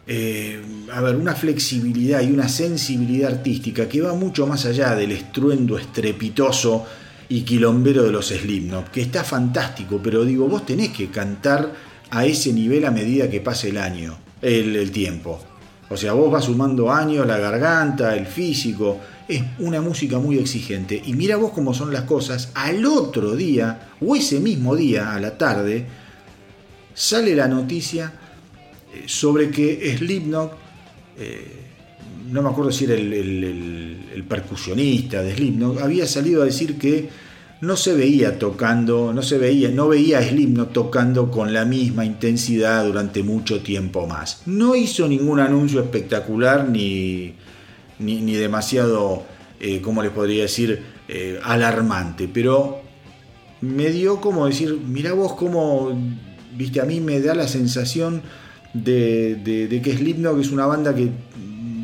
Eh, a ver, una flexibilidad y una sensibilidad artística que va mucho más allá del estruendo estrepitoso y quilombero de los Slipknot, que está fantástico, pero digo, vos tenés que cantar a ese nivel a medida que pase el año, el, tiempo. O sea, vos vas sumando años, la garganta, el físico. Es una música muy exigente. Y mira vos cómo son las cosas. Al otro día, o ese mismo día, a la tarde, sale la noticia eh, sobre que Slipknot eh, no me acuerdo si era el, el- el- el percusionista de Slipknot, había salido a decir que no se veía tocando, no se veía, no veía a Slipknot tocando con la misma intensidad durante mucho tiempo más. No hizo ningún anuncio espectacular ni, ni, ni demasiado, eh, ¿cómo les podría decir?, eh, alarmante, pero me dio como decir, mira vos cómo, viste, a mí me da la sensación de, de, de que Slipknot es una banda que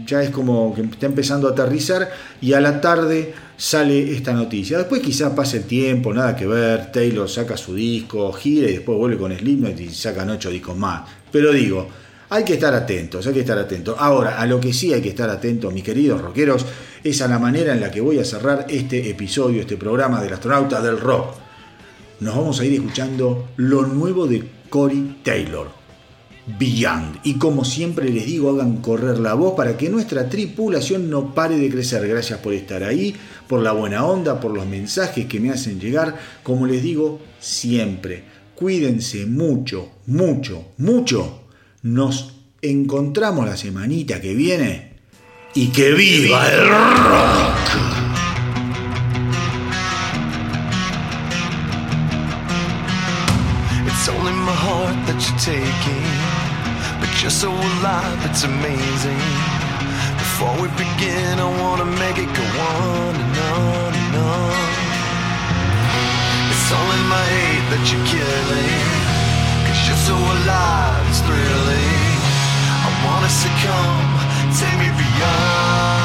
ya es como que está empezando a aterrizar y a la tarde sale esta noticia. Después quizá pase el tiempo, nada que ver, Taylor saca su disco, gira y después vuelve con Slipknot y sacan ocho discos más. Pero digo, hay que estar atentos, hay que estar atentos. Ahora, a lo que sí hay que estar atentos, mis queridos rockeros, es a la manera en la que voy a cerrar este episodio, este programa del astronauta del rock. Nos vamos a ir escuchando lo nuevo de Corey Taylor. Y como siempre les digo, hagan correr la voz para que nuestra tripulación no pare de crecer. Gracias por estar ahí, por la buena onda, por los mensajes que me hacen llegar. Como les digo siempre, cuídense mucho, mucho, mucho. Nos encontramos la semanita que viene. Y que viva el rock.
Alive, it's amazing. Before we begin, I wanna make it go on and on and on. It's only my hate that you're killing, cause you're so alive, it's thrilling. I wanna succumb, take me beyond.